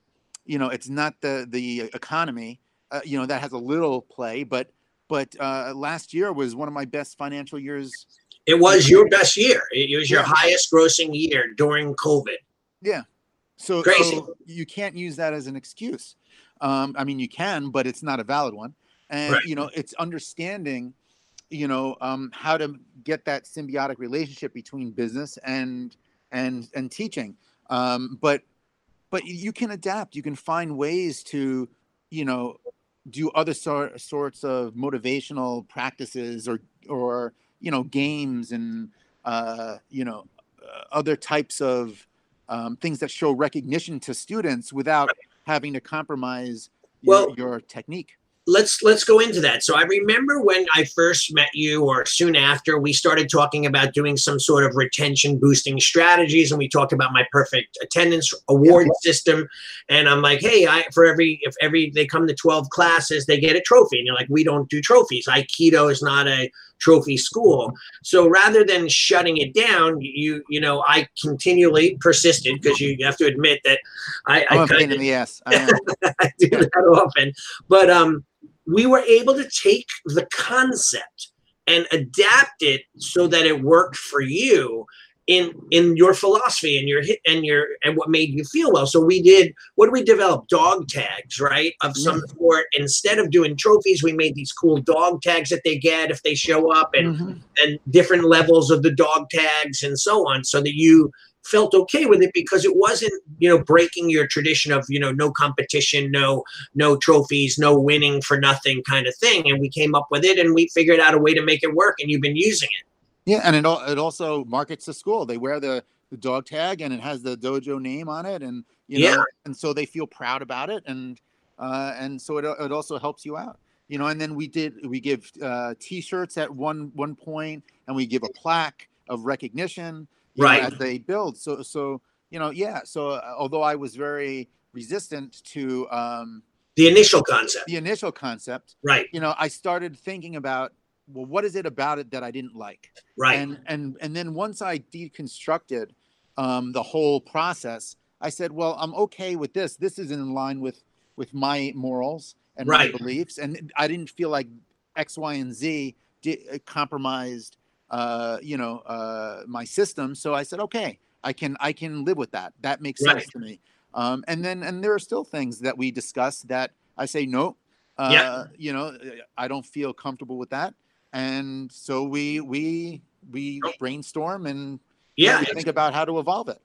you know it's not the the economy uh, you know that has a little play but but uh last year was one of my best financial years It was your best year. It was your Yeah. highest grossing year during COVID. yeah so, Crazy. so you can't use that as an excuse um i mean you can but it's not a valid one and Right. you know it's understanding you know um how to get that symbiotic relationship between business and and and teaching. Um but but you can adapt. You can find ways to you know do other sort, sorts of motivational practices or or you know games and uh you know uh, other types of um, things that show recognition to students without having to compromise your, Well- your technique let's let's go into that. So I remember when I first met you, or soon after, we started talking about doing some sort of retention boosting strategies, and we talked about my perfect attendance award system. And I'm like, hey, I for every if every they come to 12 classes, they get a trophy. And you're like, we don't do trophies. Aikido is not a trophy school. So rather than shutting it down, you you know, I continually persisted because you have to admit that I, i'm I pain in the ass I. (laughs) I do that often. But um, we were able to take the concept and adapt it so that it worked for you in in your philosophy and your hit and your and what made you feel well. So we did what did we develop? Dog tags, right? Of some sort. Instead of doing trophies, we made these cool dog tags that they get if they show up and Mhm. and different levels of the dog tags and so on so that you felt okay with it because it wasn't you know breaking your tradition of you know no competition no no trophies no winning for nothing kind of thing and we came up with it and we figured out a way to make it work and you've been using it Yeah, and it it also markets the school. They wear the the dog tag, and it has the dojo name on it, and you know, Yeah. and so they feel proud about it, and uh, and so it it also helps you out, you know. And then we did we give uh, T-shirts at one one point, and we give a plaque of recognition, you know, Right. as they build. So so you know, yeah. So uh, although I was very resistant to um, the initial concept the initial concept, right you know, I started thinking about well, what is it about it that I didn't like? right and and and then once i deconstructed um, the whole process i said well i'm okay with this this is in line with with my morals and Right. my beliefs and i didn't feel like x y and z di- compromised uh, you know uh, my system so i said okay i can i can live with that that makes Right. sense to me um, and then and there are still things that we discuss that i say no uh, Yeah. you know i don't feel comfortable with that and so we we we brainstorm and yeah think about how to evolve it.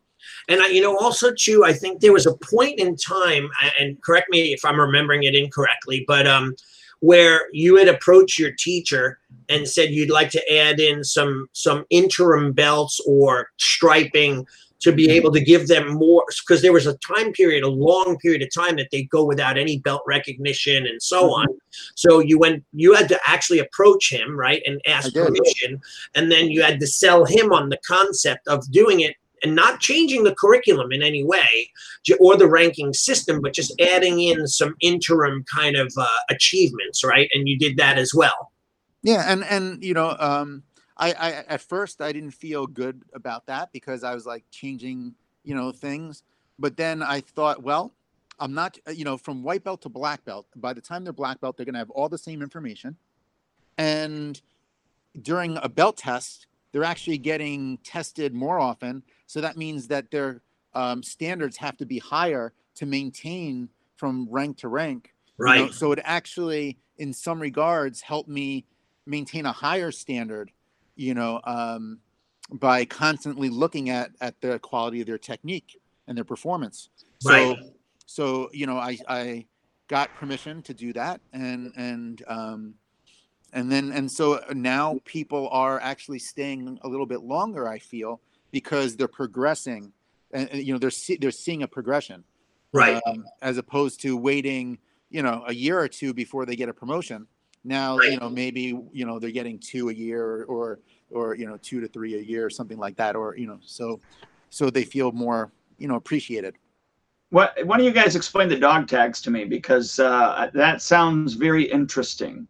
And I, you know, also too, I think there was a point in time, and correct me if I'm remembering it incorrectly, but um, where you had approached your teacher and said you'd like to add in some some interim belts or striping to be able to give them more because there was a time period, a long period of time that they go without any belt recognition and so Mhm. on. So you went, you had to actually approach him, right, and ask permission, and then you had to sell him on the concept of doing it and not changing the curriculum in any way or the ranking system, but just adding in some interim kind of uh, achievements, right? And you did that as well. yeah and and you know um I, I at first i didn't feel good about that because i was like changing you know things but then i thought well I'm not, uh, you know, from white belt to black belt. By the time they're black belt, they're going to have all the same information. And during a belt test, they're actually getting tested more often. So that means that their um, standards have to be higher to maintain from rank to rank. you know, Right. so it actually, in some regards, helped me maintain a higher standard, you know, um, by constantly looking at at the quality of their technique and their performance. So, Right. so you know, I I got permission to do that, and and um, and then and so now people are actually staying a little bit longer. I feel because they're progressing, and and, you know they're see, they're seeing a progression Right. um, as opposed to waiting, you know, a year or two before they get a promotion. Now, Right. you know, maybe you know they're getting two a year, or, or or you know two to three a year, or something like that, or you know, so so they feel more you know appreciated. What, why don't you guys explain the dog tags to me? Because uh, that sounds very interesting.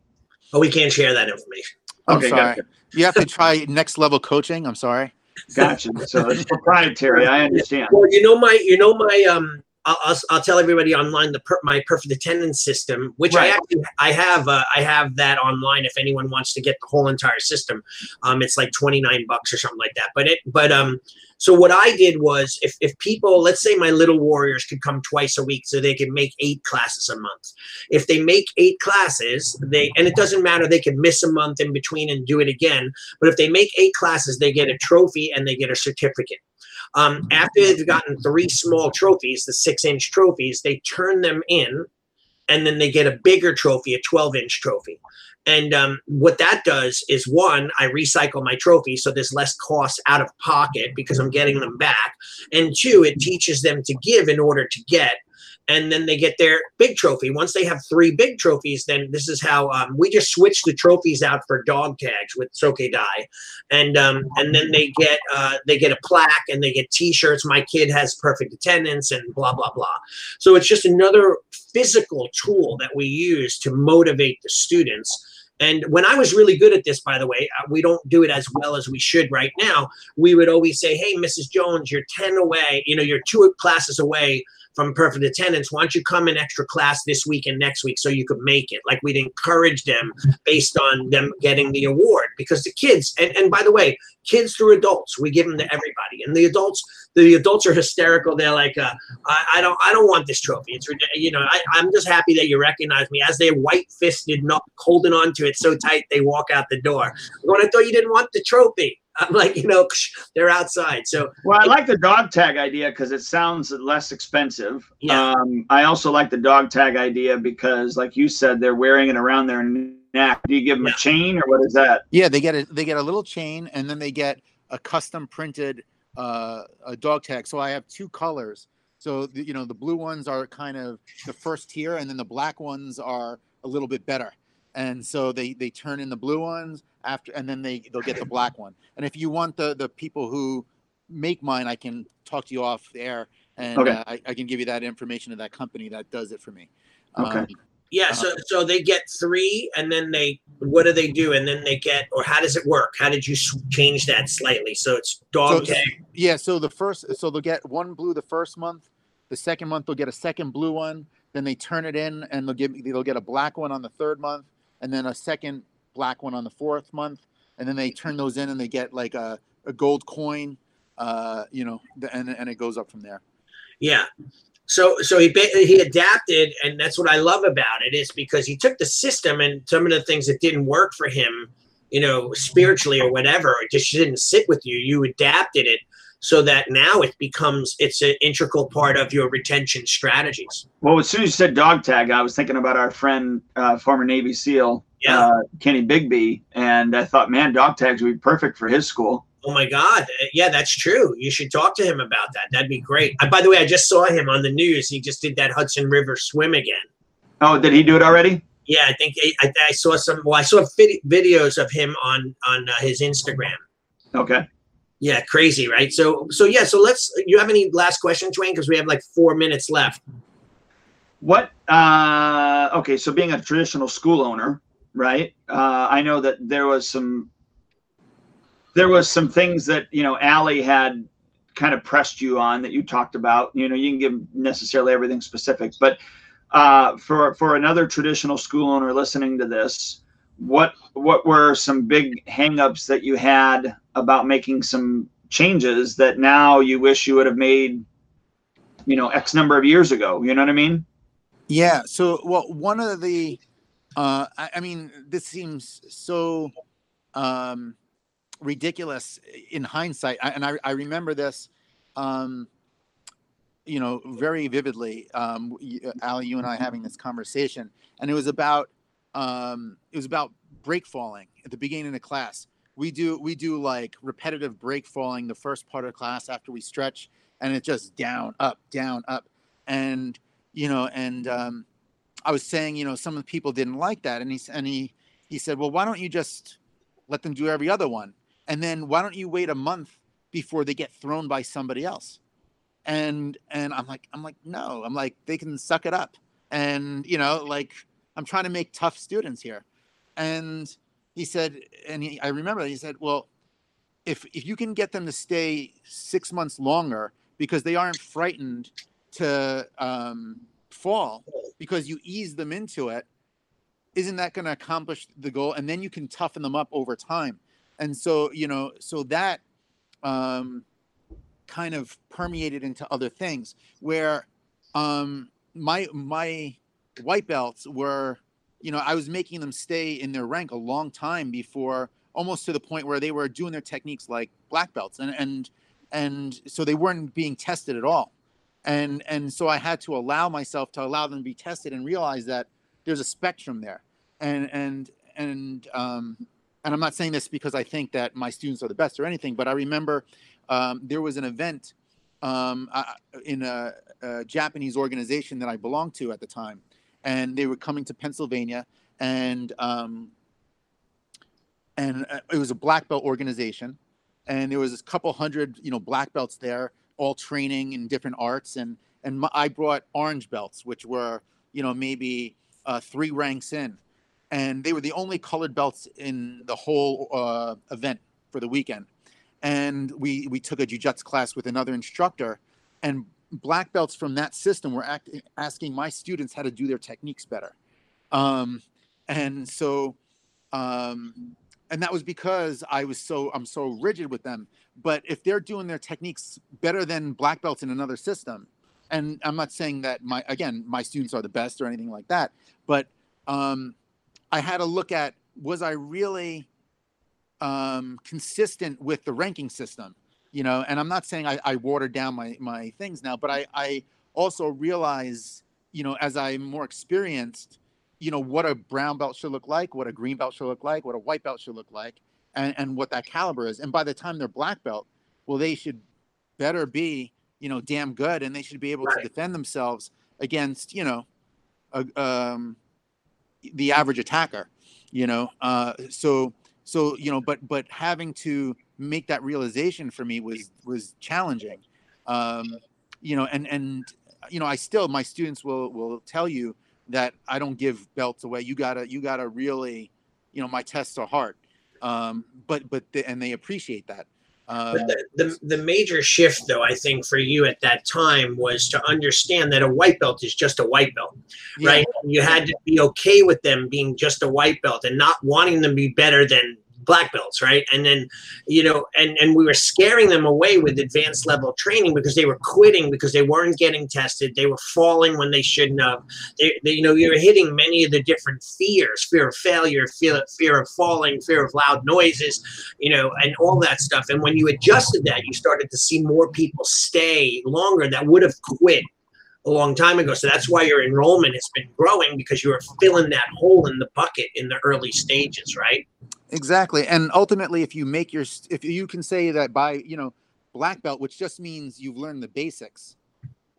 But we can't share that information. I'm Okay, sorry. gotcha. You have to try next level coaching. I'm sorry. Gotcha. So it's proprietary. I understand. Well, you know my, you know my, um, I'll, I'll, I'll tell everybody online the per, my perfect attendance system, which I actually I have uh, I have that online if anyone wants to get the whole entire system. Um, it's like twenty nine bucks or something like that. But it but um, so what I did was if if people let's say my little warriors could come twice a week, so they could make eight classes a month. If they make eight classes, they and it doesn't matter they could miss a month in between and do it again. But if they make eight classes, they get a trophy and they get a certificate. Um, after they've gotten three small trophies, the six inch trophies, they turn them in and then they get a bigger trophy, a 12 inch trophy. And um, what that does is one, I recycle my trophy, so there's less cost out of pocket because I'm getting them back. And two, it teaches them to give in order to get. And then they get their big trophy. Once they have three big trophies, then this is how um, we just switch the trophies out for dog tags with Soke Dai and um, and then they get uh, they get a plaque and they get T-shirts. My kid has perfect attendance and blah blah blah. So it's just another physical tool that we use to motivate the students. And when I was really good at this, by the way, uh, we don't do it as well as we should right now. We would always say, "Hey, Mrs. Jones, you're ten away. You know, you're two classes away." From perfect attendance, why don't you come in extra class this week and next week so you could make it? Like we'd encourage them based on them getting the award because the kids and, and by the way kids through adults we give them to everybody. And the adults the adults are hysterical. They're like uh, I, I don't i don't want this trophy. It's you know I, i'm just happy that you recognize me as they're white-fisted not holding on to it so tight they walk out the door. When i thought you didn't want the trophy (laughs) i'm like you know they're outside so Well, I like the dog tag idea because it sounds less expensive. Yeah. Um, I also like the dog tag idea because, like you said, they're wearing it around their neck. Do you give them Yeah. a chain or what is that? Yeah, they get a they get a little chain, and then they get a custom printed uh, a dog tag. So I have two colors. So the, you know the blue ones are kind of the first tier, and then the black ones are a little bit better. And so they they turn in the blue ones after, and then they they'll get the black one. And if you want the the people who make mine, I can talk to you off the air, and Okay. uh, I, I can give you that information of that company that does it for me. Okay. Um, yeah so so they get three and then they what do they do and then they get or how does it work how did you change that slightly so it's dog So- tag Yeah, so the first, so they'll get one blue the first month. The second month they'll get a second blue one. Then they turn it in, and they'll give they'll get a black one on the third month, and then a second black one on the fourth month, and then they turn those in, and they get like a, a gold coin, uh, you know, and and it goes up from there. Yeah. So so he he adapted, and that's what I love about it is because he took the system and some of the things that didn't work for him, you know, spiritually or whatever, it just didn't sit with you. You adapted it so that now it becomes it's an integral part of your retention strategies. Well, as soon as you said dog tag, I was thinking about our friend, uh, former Navy SEAL, Yeah. uh, Kenny Bigby, and I thought, man, dog tags would be perfect for his school. Oh my God! Yeah, that's true. You should talk to him about that. That'd be great. Uh, by the way, I just saw him on the news. He just did that Hudson River swim again. Oh, did he do it already? Yeah, I think I, I, I saw some. Well, I saw vid- videos of him on on uh, his Instagram. Okay. Yeah, crazy, right? So, so yeah. So let's. You have any last questions, Duane? Because we have like four minutes left. What? Uh, okay, so being a traditional school owner, right? Uh, I know that there was some there was some things that you know Allie had kind of pressed you on that you talked about. You know, you can give necessarily everything specific, but uh, for for another traditional school owner listening to this, what what were some big hangups that you had about making some changes that now you wish you would have made, you know, X number of years ago? You know what I mean? Yeah. So, well, one of the, uh, I, I mean, this seems so um, ridiculous in hindsight, I, and I, I remember this, um, you know, very vividly. Um, Allie, you and I having this conversation, and it was about, um, it was about break falling at the beginning of the class. We do we do like repetitive break falling the first part of class after we stretch, and it's just down, up, down, up, and you know, and um, I was saying, you know, some of the people didn't like that, and he and he he said, well, why don't you just let them do every other one, and then why don't you wait a month before they get thrown by somebody else? And and I'm like, I'm like, no, I'm like, they can suck it up, and you know, like I'm trying to make tough students here, and he said, and he, I remember he said, well, if if you can get them to stay six months longer because they aren't frightened to um, fall because you ease them into it isn't that going to accomplish the goal? And then you can toughen them up over time. And so you know so that um, kind of permeated into other things where um, my my white belts were you know i was making them stay in their rank a long time before almost to the point where they were doing their techniques like black belts. And and and so they weren't being tested at all. And and so i had to allow myself to allow them to be tested and realize that there's a spectrum there. And and and um and i'm not saying this because i think that my students are the best or anything but i remember um, there was an event um, I- in a, a japanese organization that i belonged to at the time and they were coming to pennsylvania and um, and uh, it was a black belt organization and there was a couple hundred you know black belts there all training in different arts and and my, i brought orange belts which were you know maybe uh, three ranks in and they were the only colored belts in the whole uh, event for the weekend and we we took a jiu-jitsu class with another instructor and black belts from that system were act, asking my students how to do their techniques better. Um, and so um, and that was because i was so i'm so rigid with them. But if they're doing their techniques better than black belts in another system and i'm not saying that my again my students are the best or anything like that but um, i had to look at was i really um, consistent with the ranking system you know and i'm not saying i, I watered down my my things now but i i also realize you know as i'm more experienced you know what a brown belt should look like what a green belt should look like what a white belt should look like and, and what that caliber is and by the time they're black belt well they should better be you know damn good and they should be able Right. to defend themselves against you know a, um, the average attacker you know uh, so so you know but but having to make that realization for me was was challenging. Um, you know and and you know i still my students will will tell you that i don't give belts away. You gotta you gotta really you know my tests are hard. Um, but but the, and they appreciate that. Um, But the, the, the major shift, though, I think for you at that time was to understand that a white belt is just a white belt, yeah, right? You had to be okay with them being just a white belt and not wanting them to be better than black belts, right? And then, you know, and and we were scaring them away with advanced level training because they were quitting because they weren't getting tested. They were falling when they shouldn't have. They, they you know, you're hitting many of the different fears: fear of failure, fear fear of falling, fear of loud noises, you know, and all that stuff. And when you adjusted that, you started to see more people stay longer that would have quit a long time ago. So that's why your enrollment has been growing because you were filling that hole in the bucket in the early stages, right? Exactly and ultimately if you make your if you can say that by you know black belt which just means you've learned the basics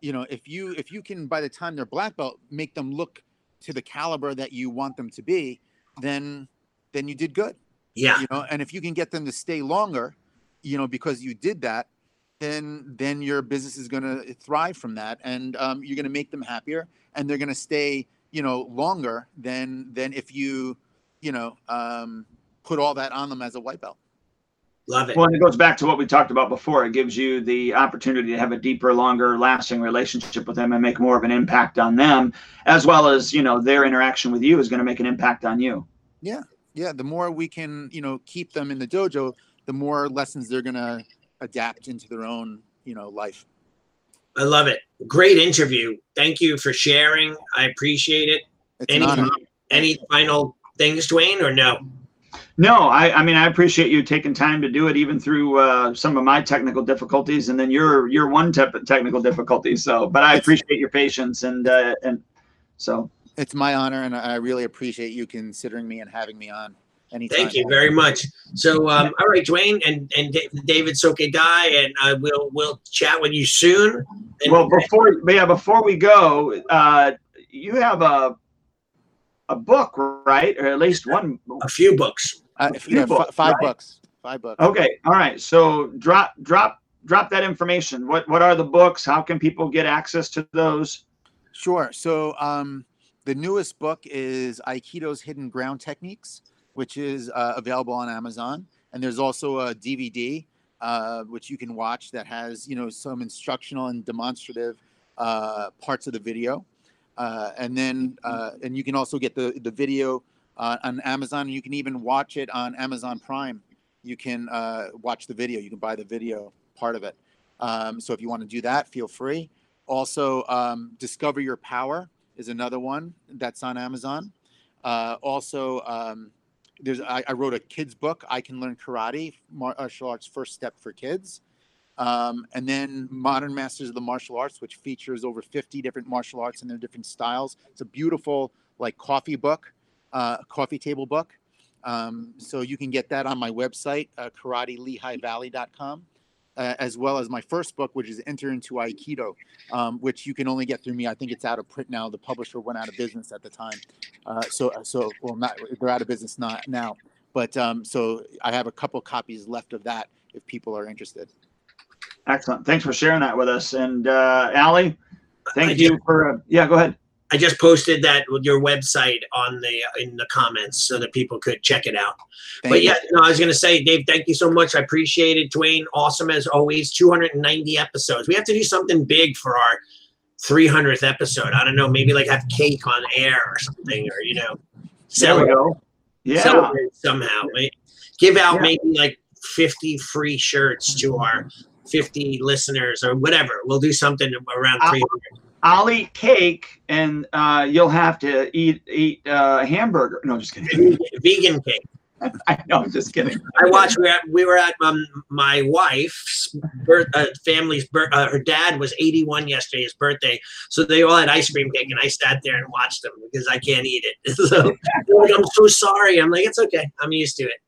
you know if you if you can by the time they're black belt make them look to the caliber that you want them to be then then you did good Yeah. you know and if you can get them to stay longer you know because you did that then then your business is going to thrive from that and um, you're going to make them happier and they're going to stay you know longer than than if you you know um, put all that on them as a white belt Love it. Well, and it goes back to what we talked about before. It gives you the opportunity to have a deeper, longer lasting relationship with them and make more of an impact on them, as well as, you know, their interaction with you is going to make an impact on you. Yeah. Yeah. The more we can, you know, keep them in the dojo, the more lessons they're going to adapt into their own, you know, life. I love it. Great interview. Thank you for sharing. I appreciate it. It's Any an honor. any final things, Duane, or no? No, I, I mean, I appreciate you taking time to do it, even through uh, some of my technical difficulties, and then your your one te- technical difficulty. So, but I appreciate your patience, and uh, and so It's my honor, and I really appreciate you considering me and having me on. Anytime. Thank you very much. So, um, all right, Duane and and David Soke Dai, and uh, we'll we'll chat with you soon. And well before yeah before we go, uh, you have a a book, right, or at least one. a few books. Uh, a few yeah, fi- books, five right? bucks. Five bucks. Okay, all right. So drop drop drop that information. What what are the books? How can people get access to those? Sure. So um, the newest book is Aikido's Hidden Ground Techniques, which is uh, available on Amazon. And there's also a DVD uh, which you can watch that has you know some instructional and demonstrative uh, parts of the video. Uh, and then uh, and you can also get the the video uh, on Amazon. You can even watch it on Amazon Prime. You can uh, watch the video. You can buy the video part of it. Um, so if you want to do that, feel free. Also, um, Discover Your Power is another one that's on Amazon. Uh, also, um, there's I, I wrote a kids book. I can learn karate, martial arts first step for kids. Um, and then Modern Masters of the Martial Arts, which features over 50 different martial arts and their different styles. It's a beautiful like coffee book, uh, coffee table book. Um, so you can get that on my website, uh, karatelehighvalley.com, uh, as well as my first book, which is Enter into Aikido, um, which you can only get through me. I think it's out of print now. The publisher went out of business at the time. Uh, so, so well, not they're out of business not now, but um, so I have a couple copies left of that if people are interested. Excellent. Thanks for sharing that with us. And uh, Allie, thank I you for uh, yeah. Go ahead. I just posted that with your website on the in the comments so that people could check it out. Thank but you. yeah, no, I was gonna say, Dave, thank you so much. I appreciate it. Duane, awesome as always. 290 episodes. We have to do something big for our 300th episode. I don't know, maybe like have cake on air or something, or you know, There we go. Yeah. celebrate somehow. right? Give out Yeah. maybe like 50 free shirts to our 50 listeners or whatever. We'll do something around Uh, 300. I'll eat cake, and uh, you'll have to eat eat uh, hamburger. No, just kidding. Vegan cake. (laughs) I know, I'm just kidding. I watched. We were at, we were at um, my wife's birth, uh, family's birth. Uh, her dad was 81 yesterday, his birthday. So they all had ice cream cake, and I sat there and watched them because I can't eat it. (laughs) So like, I'm so sorry. I'm like, it's okay. I'm used to it.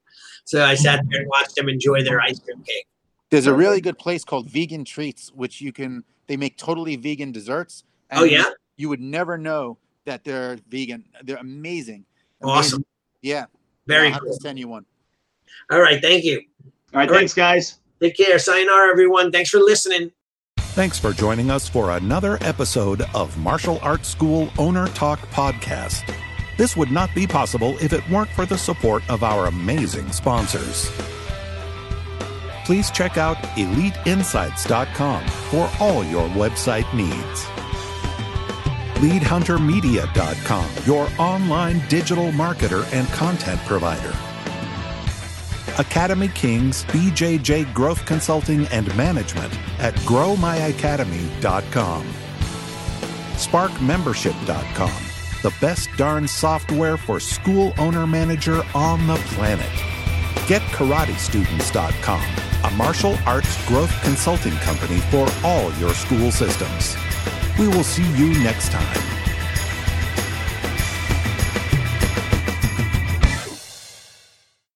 So I sat there and watched them enjoy their ice cream cake. There's a really good place called Vegan Treats, which you can. They make totally vegan desserts. Oh yeah, You would never know that they're vegan. They're amazing. awesome. Amazing. Yeah. Very I'll cool. send you one. All right, thank you. All right, All right. thanks, guys. Take care. Sign Sayonara, everyone. Thanks for listening. Thanks for joining us for another episode of Martial Arts School Owner Talk Podcast. This would not be possible if it weren't for the support of our amazing sponsors. Please check out EliteInsights.com for all your website needs. LeadHunterMedia.com, your online digital marketer and content provider. Academy Kings BJJ Growth Consulting and Management at GrowMyAcademy.com. SparkMembership.com, the best darn software for school owner manager on the planet. GetKarateStudents.com, a martial arts growth consulting company for all your school systems. We will see you next time.